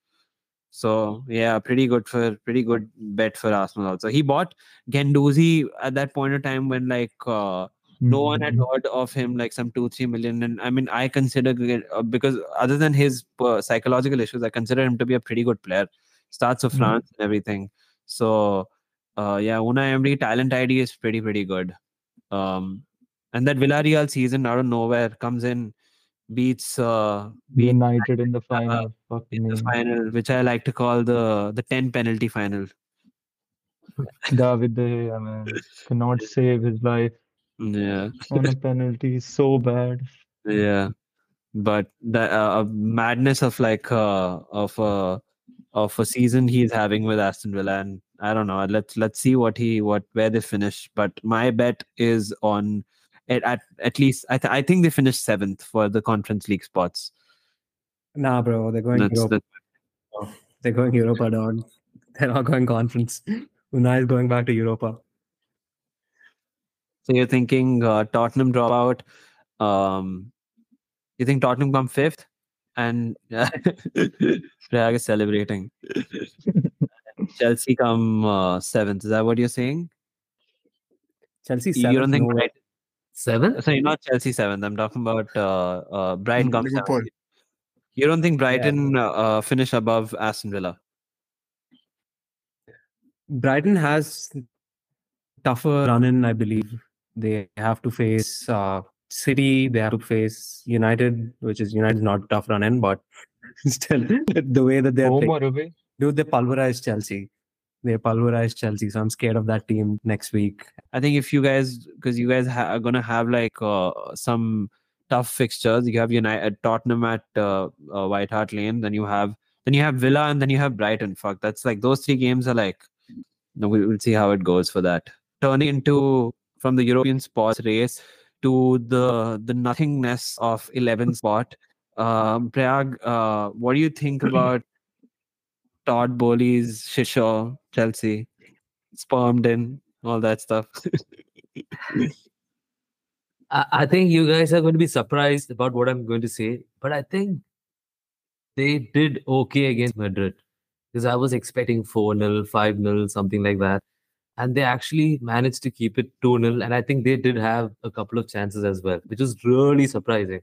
So yeah, pretty good for pretty good bet for Arsenal also. He bought Guendouzi at that point of time when like uh, no one had Mhm. heard of him like some two three million. And i mean i consider uh, because other than his uh, psychological issues i consider him to be a pretty good player. Starts of Mhm. france and everything. So uh yeah Unai Emery talent id is pretty pretty good. Um and that villarreal season out of nowhere comes in beats uh beats United in the final. Fuck in the final which i like to call the the 10 penalty final. <laughs> David Gea, man, cannot <laughs> save his life yeah on a penalty. So bad. yeah but the uh, madness of like uh of uh of a season he's having with aston villa and i don't know let's let's see what he what where they finish but my bet is on at at, at least I, th- I think they finished seventh for the conference league spots nah, bro, they're going that's, Europa. that's They're going Europa, dog. They're not going conference. <laughs> Unai is going back to Europa. So you're thinking uh, tottenham drop out um you think tottenham come fifth and <laughs> Prayag is celebrating <laughs> chelsea come uh, seventh is that what you're saying Chelsea you don't think no. Brighton, Seven? sorry not chelsea seventh i'm talking about uh, uh brighton Mm, comes Liverpool. seventh. you don't think brighton uh, uh, finish above aston villa Brighton has tougher run in, I believe. They have to face uh, City, they have to face United, which is United's not tough run in, but <laughs> Still, the way that they're Home playing. or away? Dude, they pulverized Chelsea. They pulverized Chelsea. So I'm scared of that team next week. I think if you guys, because you guys ha- are gonna have like uh, some tough fixtures. You have United, Tottenham at uh, uh, White Hart Lane. Then you have then you have Villa, and then you have Brighton. Fuck, that's like those three games are like. No, we will see how it goes for that. Turning into from the European spots race to the the nothingness of 11 <laughs> spot. Um, Prayag, uh, what do you think <clears throat> about Todd Boehly's Shishaw, Chelsea, spermed in all that stuff? <laughs> I, I think you guys are going to be surprised about what I'm going to say, but I think they did okay against Madrid because I was expecting 4 0, 5 0, something like that. And they actually managed to keep it 2 0. And I think they did have a couple of chances as well, which was really surprising.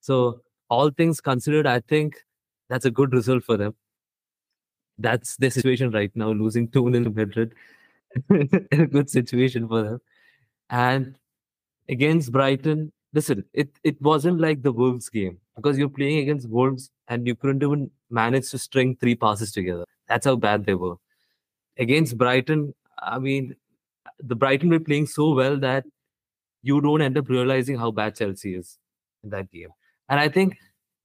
So, all things considered, I think that's a good result for them. That's their situation right now, losing 2 0 to Madrid. <laughs> a good situation for them. And against Brighton, listen, it, it wasn't like the Wolves game because you're playing against Wolves and you couldn't even manage to string three passes together. That's how bad they were. Against Brighton, I mean, the Brighton were playing so well that you don't end up realizing how bad Chelsea is in that game. And I think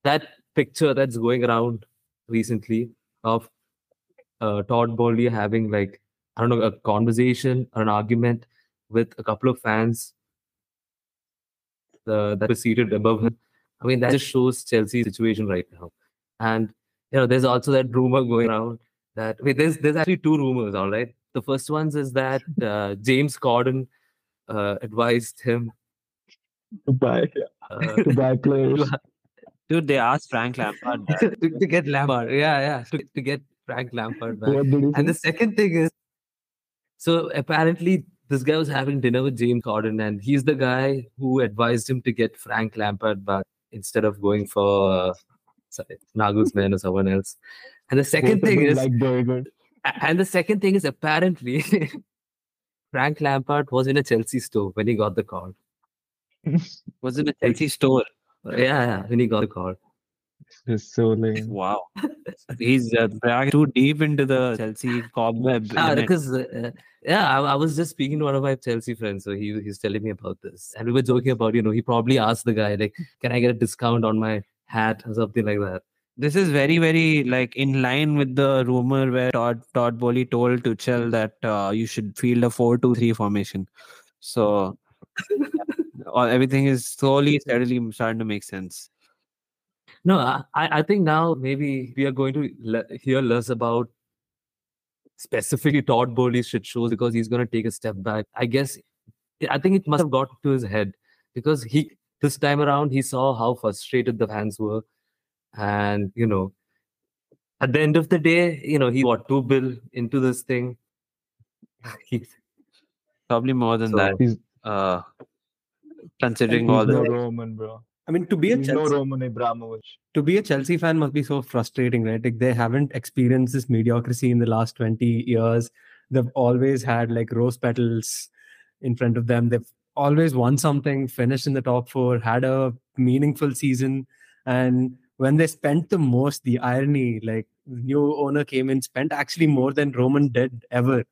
that picture that's going around recently of uh, Todd Boehly having like I don't know a conversation or an argument with a couple of fans uh, that were seated above him. I mean that just shows Chelsea's situation right now. And you know, there's also that rumor going around that wait, there's there's actually two rumors, all right. The first ones is that <laughs> uh, James Corden uh, advised him To buy, uh, <laughs> to buy <laughs> players. to, Dude, they asked Frank Lampard. to, to get Lampard. Yeah, yeah, to, to get Frank Lampard back. What did he And the second thing is, so apparently this guy was having dinner with James Corden, and he's the guy who advised him to get Frank Lampard back instead of going for uh, sorry, Nagelsmann or someone else. And the second Both thing is, like burger. a- and the second thing is apparently <laughs> Frank Lampard was in a Chelsea store when he got the call. <laughs> Was in a Chelsea store. Yeah, yeah, when he got the call. It's so lame. Wow. <laughs> He's uh, too deep into the Chelsea cobweb. Ah, limit. because uh, yeah, I, I was just speaking to one of my Chelsea friends, so he he's telling me about this, and we were joking about you know he probably asked the guy like, "Can I get a discount on my hat or something like that?" This is very, very like in line with the rumor where Todd Todd Boehly told Tuchel that uh, you should field a four-two-three formation. So <laughs> everything is slowly, steadily starting to make sense. No, I I I think now maybe we are going to le- hear less about specifically Todd Boehly's shit shows because he's going to take a step back. I guess I think it must have got to his head because he this time around he saw how frustrated the fans were, and you know, at the end of the day, you know, he got two bill into this thing. <laughs> he's Probably more than So- that. He's, Uh, considering he's all no the Roman, bro. I mean, to be a He's no Roman Abramovich. to be a Chelsea fan must be so frustrating, right? Like they haven't experienced this mediocrity in the last 20 years. They've always had like rose petals in front of them. They've always won something, finished in the top four, had a meaningful season. And when they spent the most, the irony, like new owner came in, spent actually more than Roman did ever.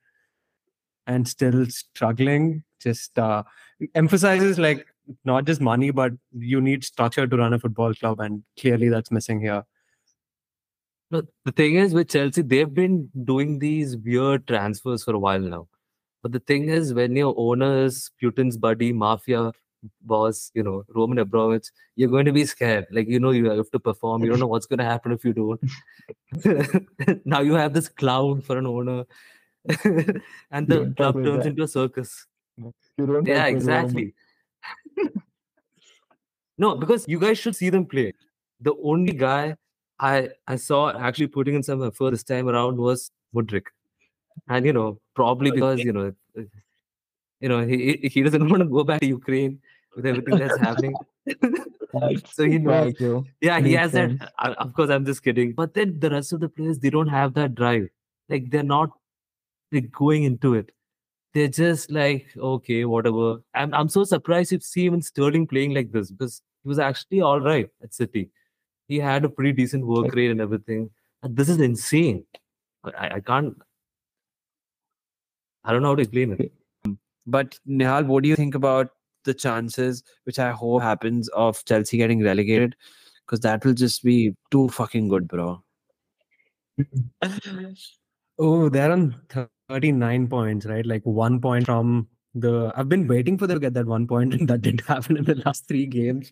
And still struggling, just uh, emphasizes like not just money, but you need structure to run a football club, and clearly that's missing here. No, the thing is with Chelsea, they've been doing these weird transfers for a while now. But the thing is, when your owner is Putin's buddy, mafia boss, you know, Roman Abramovich, you're going to be scared. Like, you know, you have to perform. You don't know what's going to happen if you don't. <laughs> now you have this clown for an owner. <laughs> and the club turns that. into a circus. Yeah, talk with Roman. exactly. <laughs> no, because you guys should see them play. The only guy I I saw actually putting in some effort this time around was Mudryk, and you know probably because you know you know he he- doesn't <laughs> want to go back to Ukraine with everything that's happening. <laughs> <laughs> so he knows. Yeah, he has sense. that. I- Of course, I'm just kidding. But then the rest of the players, they don't have that drive. Like they're not like going into it. They're just like, okay, whatever. I'm I'm so surprised to see even Sterling playing like this because he was actually all right at City. He had a pretty decent work rate and everything. And this is insane. I, I can't. I don't know how to explain it. But Nihal, what do you think about the chances, which I hope happens, of Chelsea getting relegated? Because that will just be too fucking good, bro. <laughs> Oh, they're on 39 points, right? Like one point from the. I've been waiting for them to get that one point, and that didn't <laughs> happen in the last three games.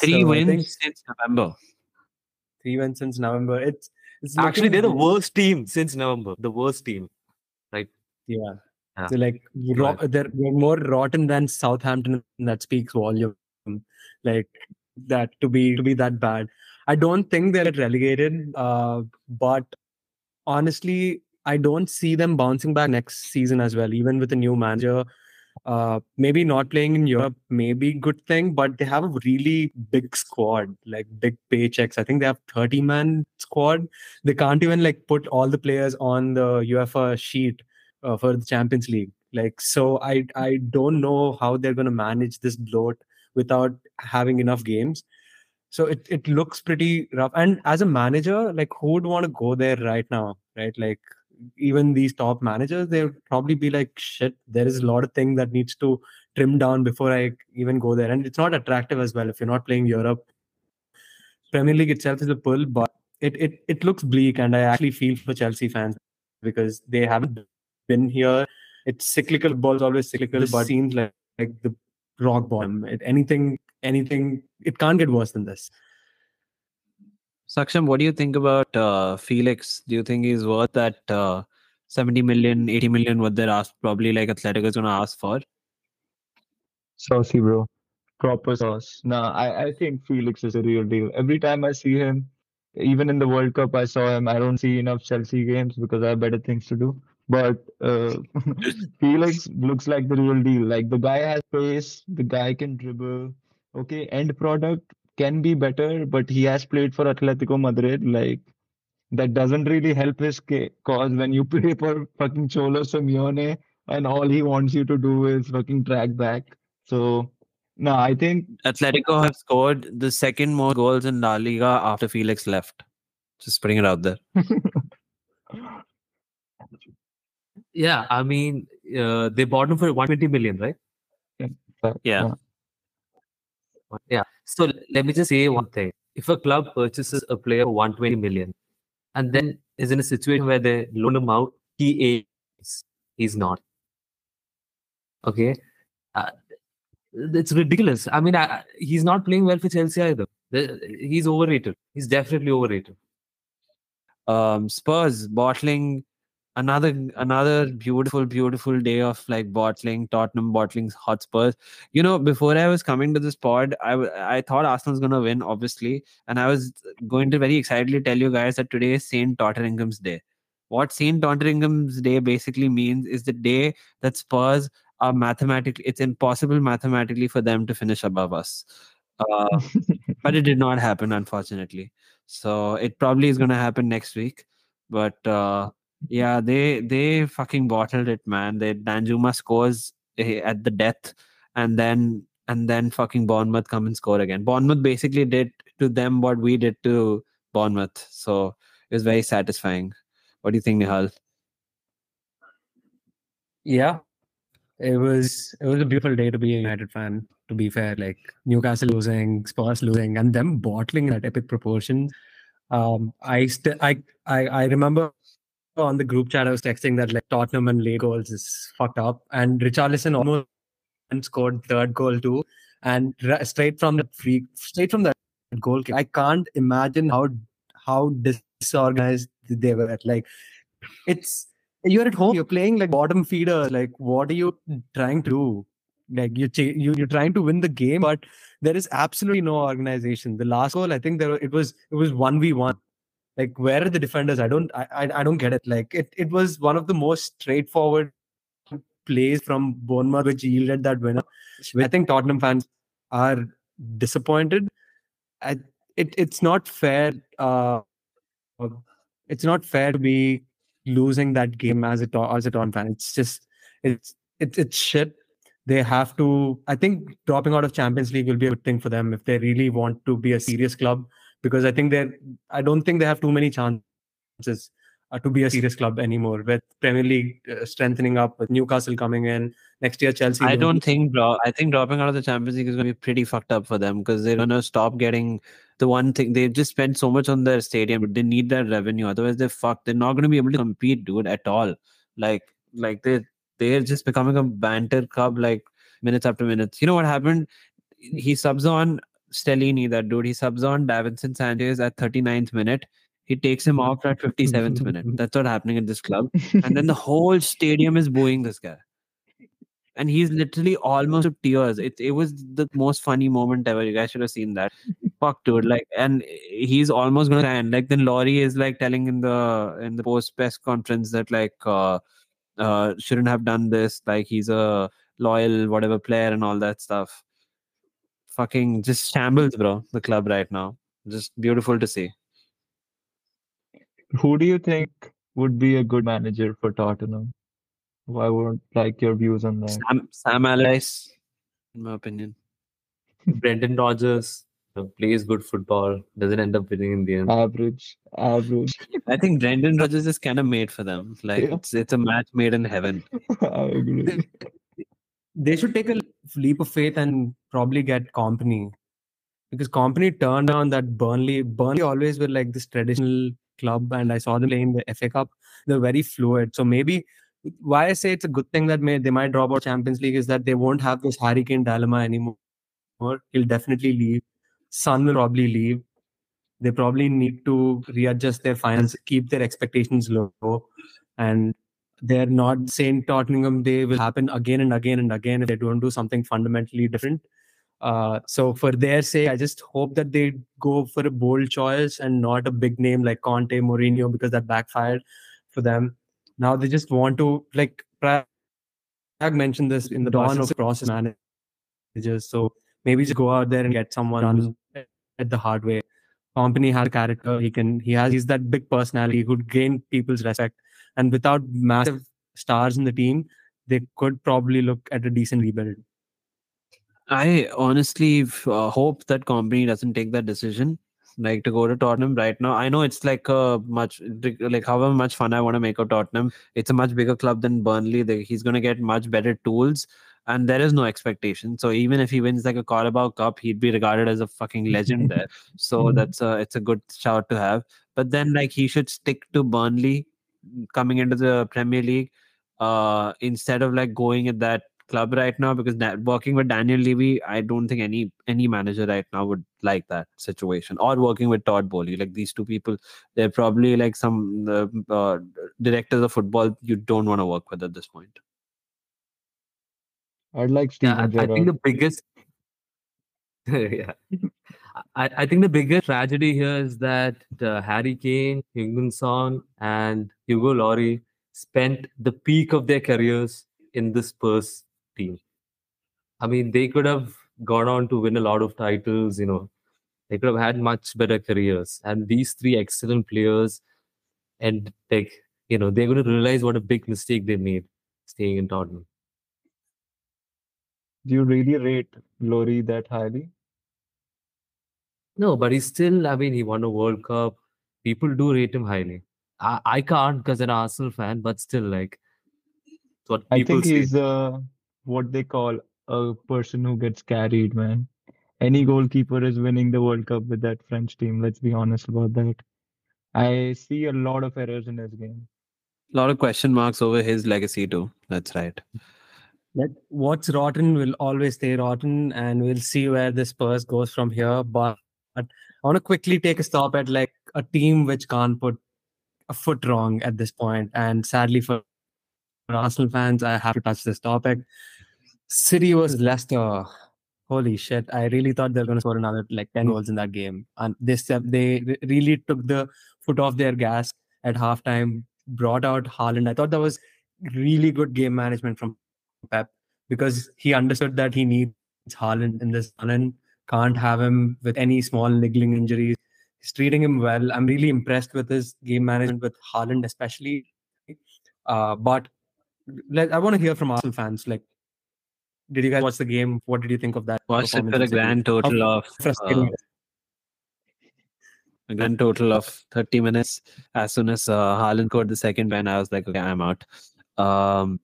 Three So I think wins since November. three wins since November. It's, it's Actually, they're looking- the worst team since November. The worst team. Right? Yeah. Yeah. So like ro- they're, they're more rotten than Southampton, that speaks volume. Like that to be to be that bad. I don't think they'll get relegated. Uh, but honestly, I don't see them bouncing back next season as well, even with a new manager. Uh, maybe not playing in Europe, maybe good thing, but they have a really big squad, like big paychecks. I think they have 30 man squad. They can't even like put all the players on the UEFA sheet uh, for the Champions League. Like, so I I don't know how they're going to manage this bloat without having enough games. So it it looks pretty rough. And as a manager, like who would want to go there right now, right? Like even these top managers, they would probably be like, shit, there is a lot of thing that needs to trim down before I even go there. And it's not attractive as well if you're not playing Europe. Premier League itself is a pull, but it it it looks bleak, and I actually feel for Chelsea fans because they haven't been here. It's cyclical. Ball's always cyclical, but seems like, like the rock bottom. It, anything, anything. It can't get worse than this. Saksham, what do you think about uh, Felix? Do you think he's worth that uh, 70 million, 80 million, what they're asked, probably like Atletico is going to ask for? Saucy, bro. Proper sauce. Nah, I, I think Felix is a real deal. Every time I see him, even in the World Cup, I saw him. I don't see enough Chelsea games because I have better things to do. But uh, <laughs> <laughs> Felix looks like the real deal. Like the guy has pace, the guy can dribble. Okay, end product can be better, but he has played for Atletico Madrid. Like that doesn't really help his ca- cause when you <laughs> play for fucking Cholo Simeone and all he wants you to do is fucking track back. So, no, I think Atletico have scored the second most goals in La Liga after Felix left. Just putting it out there. Yeah, I mean, uh, they bought him for 120 million, right? uh, Yeah. Yeah. So let me just say one thing. If a club purchases a player for 120 million and then is in a situation where they loan him out, he is. He's not. Okay. Uh, it's ridiculous. I mean, I, he's not playing well for Chelsea either. He's overrated. He's definitely overrated. um spurs bottling another another beautiful beautiful day of like bottling tottenham bottling hotspurs. You know before i was coming to this pod i i thought arsenal's gonna win obviously and i was going to very excitedly tell you guys that today is saint totteringham's day. What saint totteringham's day basically means is the day that spurs are mathematically it's impossible mathematically for them to finish above us. Uh, <laughs> but it did not happen unfortunately. So it probably is going to happen next week but uh yeah they they fucking bottled it man they danjuma scores eh, at the death and then and then fucking bournemouth come and score again bournemouth basically did to them what we did to bournemouth so it was very satisfying what do you think nihal Yeah, it was it was a beautiful day to be a United fan. To be fair, like Newcastle losing, Spurs losing, and them bottling at epic proportions. Um, I still I, I I remember on the group chat I was texting that like Tottenham and late goals is fucked up, and Richarlison almost scored third goal too, and ra- straight from the free straight from that goal. I can't imagine how how disorganized they were. Like it's you're at home, you're playing like bottom feeder. Like, what are you trying to do? Like you, ch- you you're trying to win the game, but there is absolutely no organization. The last goal, I think there it was it was one v one. Like, where are the defenders? I don't I, I don't get it. Like, it it was one of the most straightforward plays from Bournemouth which yielded that winner. I think Tottenham fans are disappointed. I, it it's not fair. Uh, it's not fair to be losing that game as a as a Tottenham fan. It's just it's it's it's shit. They have to. I think dropping out of Champions League will be a good thing for them if they really want to be a serious club. Because I think they're. I don't think they have too many chances uh, to be a serious club anymore. With Premier League uh, strengthening up, with Newcastle coming in next year, Chelsea. I don't think, bro. I think dropping out of the Champions League is going to be pretty fucked up for them because they're going to stop getting the one thing. They've just spent so much on their stadium. But they need that revenue. Otherwise, they're fucked. They're not going to be able to compete, dude, at all. Like, like they they're just becoming a banter club, like minutes after minutes. You know what happened? He subs on Stellini, that dude. He subs on Davinson Sanchez at 39th minute. He takes him off at 57th minute. <laughs> That's what happening at this club. <laughs> And then the whole stadium is booing this guy and he's literally almost to tears. It it was the most funny moment ever. You guys should have seen that. Fuck, dude. Like, and he's almost gonna. And like, then Lloris is like telling in the in the post press conference that like uh uh shouldn't have done this. Like, he's a loyal whatever player and all that stuff. Fucking just shambles, bro. The club right now. Just beautiful to see. Who do you think would be a good manager for Tottenham? I would like your views on that. Sam Sam Allardyce, in my opinion. <laughs> Brendan Rodgers plays good football, doesn't end up winning in the end. Average, average. I think Brendan Rodgers is kind of made for them. Like Yeah. it's it's a match made in heaven. <laughs> I agree. They should take a leap of faith and probably get Kompany because Kompany turned down that Burnley. Burnley always were like this traditional club, and I saw them playing the FA Cup. They're very fluid. So maybe why I say it's a good thing that may they might drop out Champions League is that they won't have this Harry Kane dilemma anymore. He'll definitely leave. Son will probably leave. They probably need to readjust their finance, keep their expectations low, and they're not saying Tottenham they will happen again and again and again if they don't do something fundamentally different. Uh, so for their sake, I just hope that they go for a bold choice and not a big name like Conte, Mourinho, because that backfired for them. Now they just want to like Prag mentioned this in the dawn of process managers. So maybe just go out there and get someone at the hard way. Kompany has a character. He can. He has. He's that big personality. Could gain people's respect. And without massive stars in the team, they could probably look at a decent rebuild. I honestly uh, hope that Kompany doesn't take that decision, like to go to Tottenham right now. I know it's like a much like however much fun I want to make of Tottenham. It's a much bigger club than Burnley. They, he's going to get much better tools, and there is no expectation. So even if he wins like a Carabao Cup, he'd be regarded as a fucking legend there. <laughs> So that's a it's a good shout to have. But then like he should stick to Burnley coming into the Premier League uh instead of like going at that club right now because that, working with Daniel Levy, I don't think any any manager right now would like that situation. Or working with Todd Boehly, like these two people, they're probably like some uh, uh, directors of football you don't want to work with at this point. I'd like Yeah, Steven I, I think the biggest <laughs> yeah. I, I think the biggest tragedy here is that uh, Harry Kane, Heung-min Son, and Hugo Lloris spent the peak of their careers in the Spurs team. I mean, they could have gone on to win a lot of titles, you know, they could have had much better careers. And these three excellent players, and like, you know, they're going to realize what a big mistake they made staying in Tottenham. Do you really rate Laurie that highly? No, but he's still, I mean, he won a World Cup. People do rate him highly. I, I can't because I'm an Arsenal fan, but still, like, it's what I think say. he's uh, what they call a person who gets carried, man. Any goalkeeper is winning the World Cup with that French team. Let's be honest about that. I see a lot of errors in his game. A lot of question marks over his legacy too. That's right. Let what's rotten will always stay rotten, and we'll see where this Spurs goes from here. But I want to quickly take a stop at like a team which can't put a foot wrong at this point. And sadly for Arsenal fans, I have to touch this topic. City was Leicester. Holy shit! I really thought they were going to score another like ten goals in that game, and this they really took the foot off their gas at halftime. Brought out Haaland. I thought that was really good game management from Pep because he understood that he needs Haaland in this. Haaland can't have him with any small niggling injuries. He's treating him well. I'm really impressed with his game management with Haaland, especially. Uh, but let, I want to hear from Arsenal fans. Like, did you guys watch the game? What did you think of that? Watched it for a grand total How of uh, a grand total of 30 minutes. As soon as uh, Haaland scored the second pen, I was like, okay, I'm out. Um,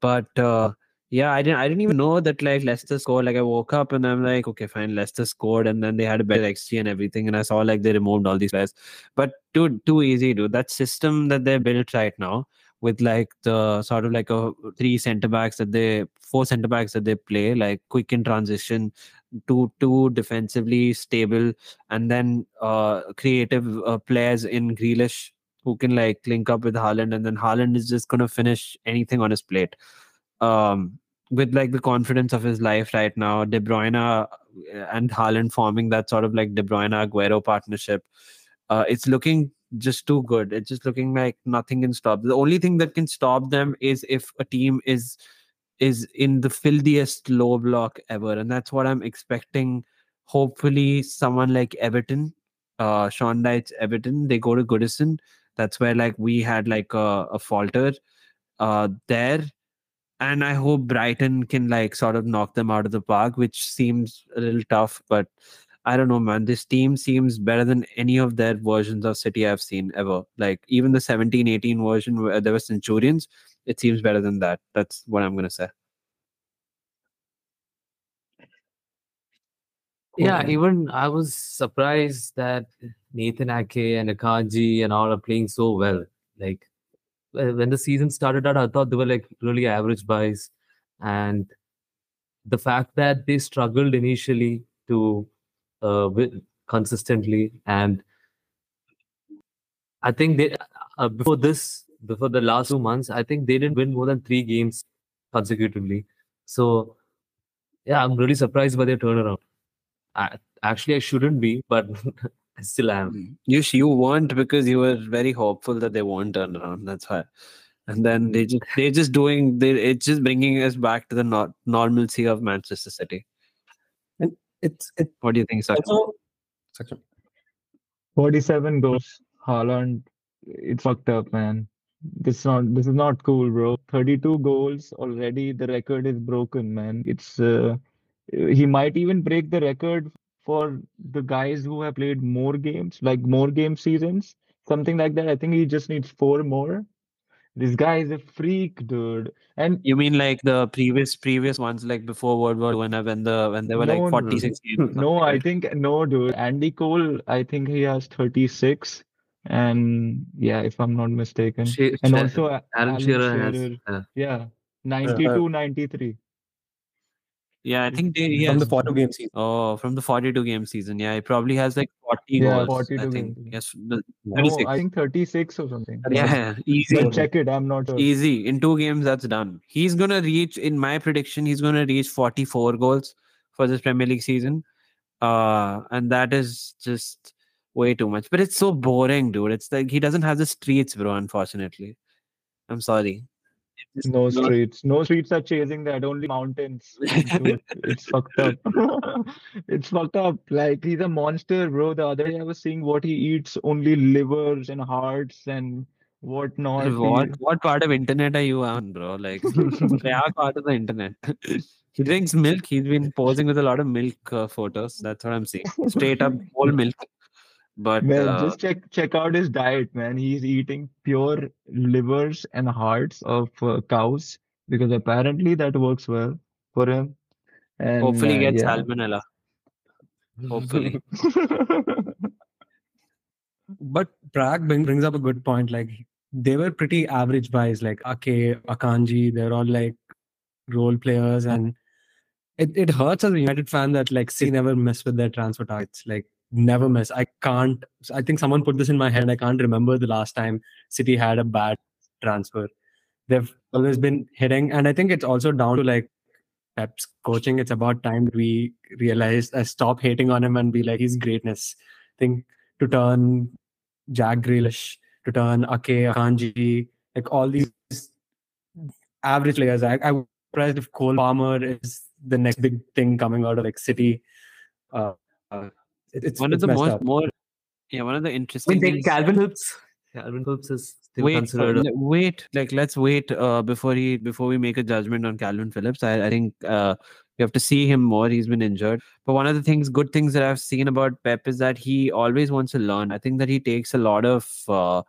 but uh, yeah, I didn't. I didn't even know that like Leicester scored. Like I woke up and I'm like, okay, fine, Leicester scored, and then they had a better XG and everything, and I saw like they removed all these players. But dude, too easy, dude. That system that they built right now with like the sort of like a three center backs that they four center backs that they play like quick in transition two two defensively stable and then uh creative uh, players in Grealish who can like link up with Haaland and then Haaland is just going to finish anything on his plate um with like the confidence of his life right now De Bruyne uh, and Haaland forming that sort of like De Bruyne Aguero partnership uh, it's looking just too good. It's just looking like nothing can stop. The only thing that can stop them is if a team is is in the filthiest low block ever, and that's what I'm expecting. Hopefully, someone like Everton, uh, Sean Dyche's Everton, they go to Goodison. That's where like we had like a, a falter uh, there, and I hope Brighton can like sort of knock them out of the park, which seems a little tough, but I don't know, man. This team seems better than any of their versions of City I've seen ever. Like even the 17 18 version where there were Centurions, it seems better than that. That's what I'm going to say. Yeah, even I was surprised that Nathan Ake and Akanji and all are playing so well. Like when the season started out, I thought they were like really average buys, and the fact that they struggled initially to uh, consistently, and I think they uh, before this, before the last two months, I think they didn't win more than three games consecutively. So yeah, I'm really surprised by their turnaround. I, actually, I shouldn't be, but <laughs> I still am. You you weren't because you were very hopeful that they won't turn around. That's why. And then they just they're just doing they it's just bringing us back to the no- normalcy of Manchester City. And it's it's What do you think, Sakshi? also Sakshi. 47 goals. Haaland, it's fucked up, man. This is not this is not cool, bro. 32 goals already. The record is broken, man. It's uh, he might even break the record for the guys who have played more games, like more game seasons, something like that. I think he just needs four more. This guy is a freak, dude. And You mean like the previous previous ones, like before World War One, when the when they were No, like no, forty six games? no, I think no, dude. Andy Cole, I think he has 36. And yeah, if I'm not mistaken. She- And She- also A- Alan Alan Shearer has uh, Yeah, 92, 93. Yeah, I think they from has the 42 game season. Oh, from the 42 game season. Yeah, he probably has like 40 Yeah, goals. 42 I think. Yes, No, 36. I think 36 or something. yeah, easy. But check it, I'm not sure. Easy. In two games, that's done. He's going to reach, in my prediction, he's going to reach 44 goals for this Premier League season. Uh, and that is just way too much. But it's so boring, dude. It's like he doesn't have the streets, bro, unfortunately. I'm sorry. No streets. No streets are chasing that, only mountains. Dude, it's <laughs> fucked up. <laughs> It's fucked up. Like he's a monster, bro. The other day I was seeing what he eats, only livers and hearts and whatnot. What what part of internet are you on, bro? Like, <laughs> they are part of the internet. he drinks milk. He's been posing with a lot of milk uh, photos. That's what I'm seeing. Straight up whole milk. But Man, uh, just check check out his diet, man. He's eating pure livers and hearts of uh, cows because apparently that works well for him. And hopefully, he uh, gets yeah. salmonella. Hopefully. <laughs> But Prague bring, brings up a good point. Like they were pretty average buys, like Ake, Akanji. They're all like role players, and it, it hurts as a United fan that like City never mess with their transfer targets. Like never miss. I can't. I think someone put this in my head. I can't remember the last time City had a bad transfer. They've always been hitting, and I think it's also down to like Pep's coaching. It's about time we realize, uh, stop hating on him and be like he's greatness. I think to turn Jack Grealish, to turn Ake, Akanji, like all these average players. I, I was surprised if Cole Palmer is the next big thing coming out of like City. Uh, uh, it's one of it's the most up. more yeah one of the interesting take things Kalvin Phillips. Kalvin Phillips is still wait uh, considered. a- wait like let's wait uh, before he before we make a judgment on Kalvin Phillips I, I think uh, You have to see him more. He's been injured. But one of the things, good things that I've seen about Pep is that he always wants to learn. I think that he takes a lot of uh,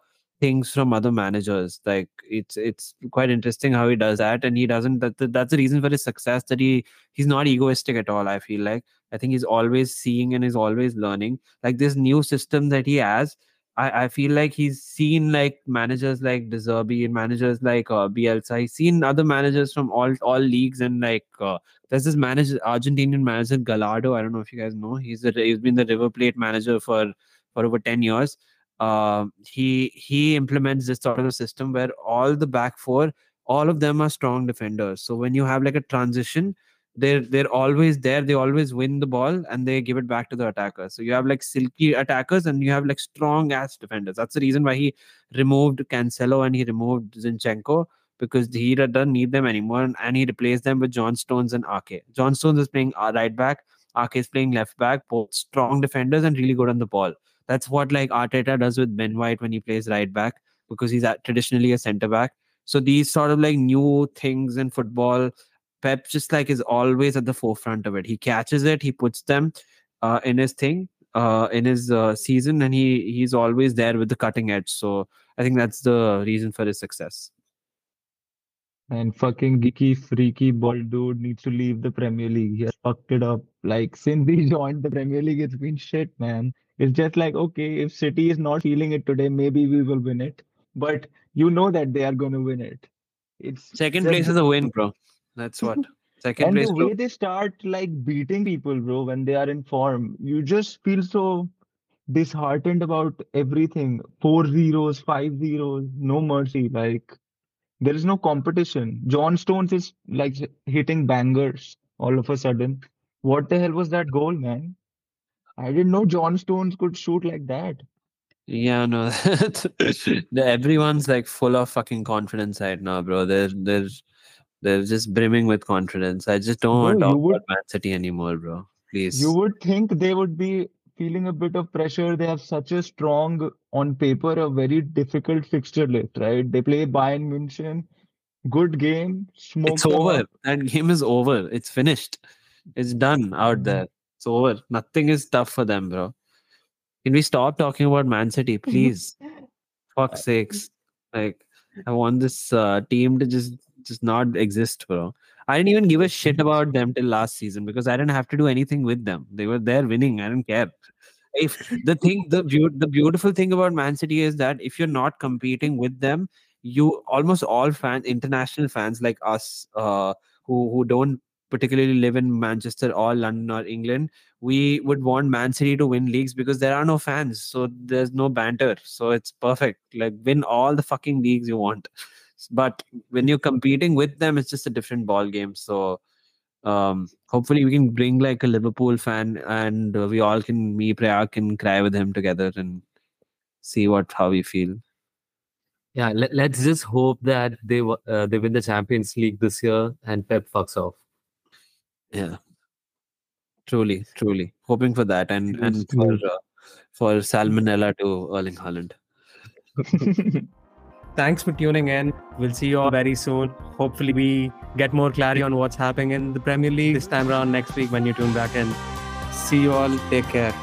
things from other managers. Like it's it's quite interesting how he does that, and he doesn't. That, that's the reason for his success. That he he's not egoistic at all. I feel like I think he's always seeing and is always learning. Like this new system that he has, I, I feel like he's seen like managers like De Zerbi and managers like uh, Bielsa. He's seen other managers from all all leagues and like uh, there's this manager Argentinian manager Gallardo. I don't know if you guys know. He's a, he's been the River Plate manager for for over ten years. Uh, he he implements this sort of a system where all the back four, all of them are strong defenders. So when you have like a transition, they're they're always there they always win the ball and they give it back to the attacker. So you have like silky attackers and you have like strong ass defenders. That's the reason why he removed cancelo and he removed zinchenko because he doesn't need them anymore and, and he replaced them with john stones and ake. John stones is playing uh, right back ake is playing left back both strong defenders and really good on the ball that's what like arteta does with ben white when he plays right back because he's traditionally a center back so these sort of like new things in football Pep just like is always at the forefront of it. He catches it, he puts them uh, in his thing, uh, in his uh, season, and he he's always there with the cutting edge. So I think that's the reason for his success. And fucking geeky, freaky bald dude needs to leave the Premier League. He has fucked it up. Like since he <laughs> joined the Premier League, it's been shit, man. It's just like okay, if City is not feeling it today, maybe we will win it. But you know that they are going to win it. It's Second place is a win, bro. That's what. <laughs> Second and place. the bro. way they start like beating people, bro, when they are in form, you just feel so disheartened about everything. Four zeros, five zeros, no mercy. Like there is no competition. John Stones is like hitting bangers all of a sudden. What the hell was that goal, man? I didn't know John Stones could shoot like that. Yeah, no. <laughs> Everyone's like full of fucking confidence right now, bro. They're they're they're just brimming with confidence. I just don't want to talk would- about Man City anymore, bro. Please. You would think they would be feeling a bit of pressure. They have such a strong, on paper, a very difficult fixture list, right? They play Bayern München, good game, smoke it's over. up. That game is over. It's finished. It's done out Mhm. there. It's over. Nothing is tough for them, bro. Can we stop talking about Man City, <laughs> please? Fuck's sakes. Like, I want this uh, team to just just not exist, bro. I didn't even give a shit about them till last season because I didn't have to do anything with them. They were there winning. I didn't care. If the thing, the beau- the beautiful thing about Man City is that if you're not competing with them, you almost all fans, international fans like us, uh, who who don't particularly live in Manchester or London or England, we would want Man City to win leagues because there are no fans, so there's no banter. So it's perfect. Like win all the fucking leagues you want. But when you're competing with them, it's just a different ball game. So um hopefully we can bring like a Liverpool fan and uh, we all can me Prayag can cry with him together and see what how we feel. Yeah, let, let's just hope that they uh, they win the Champions League this year and Pep fucks off. Yeah. Truly, truly. Hoping for that and and for uh, for salmonella to Erling Haaland. <laughs> Thanks for tuning in. We'll see you all very soon. Hopefully, we get more clarity on what's happening in the Premier League this time around next week when you tune back in. See you all. Take care.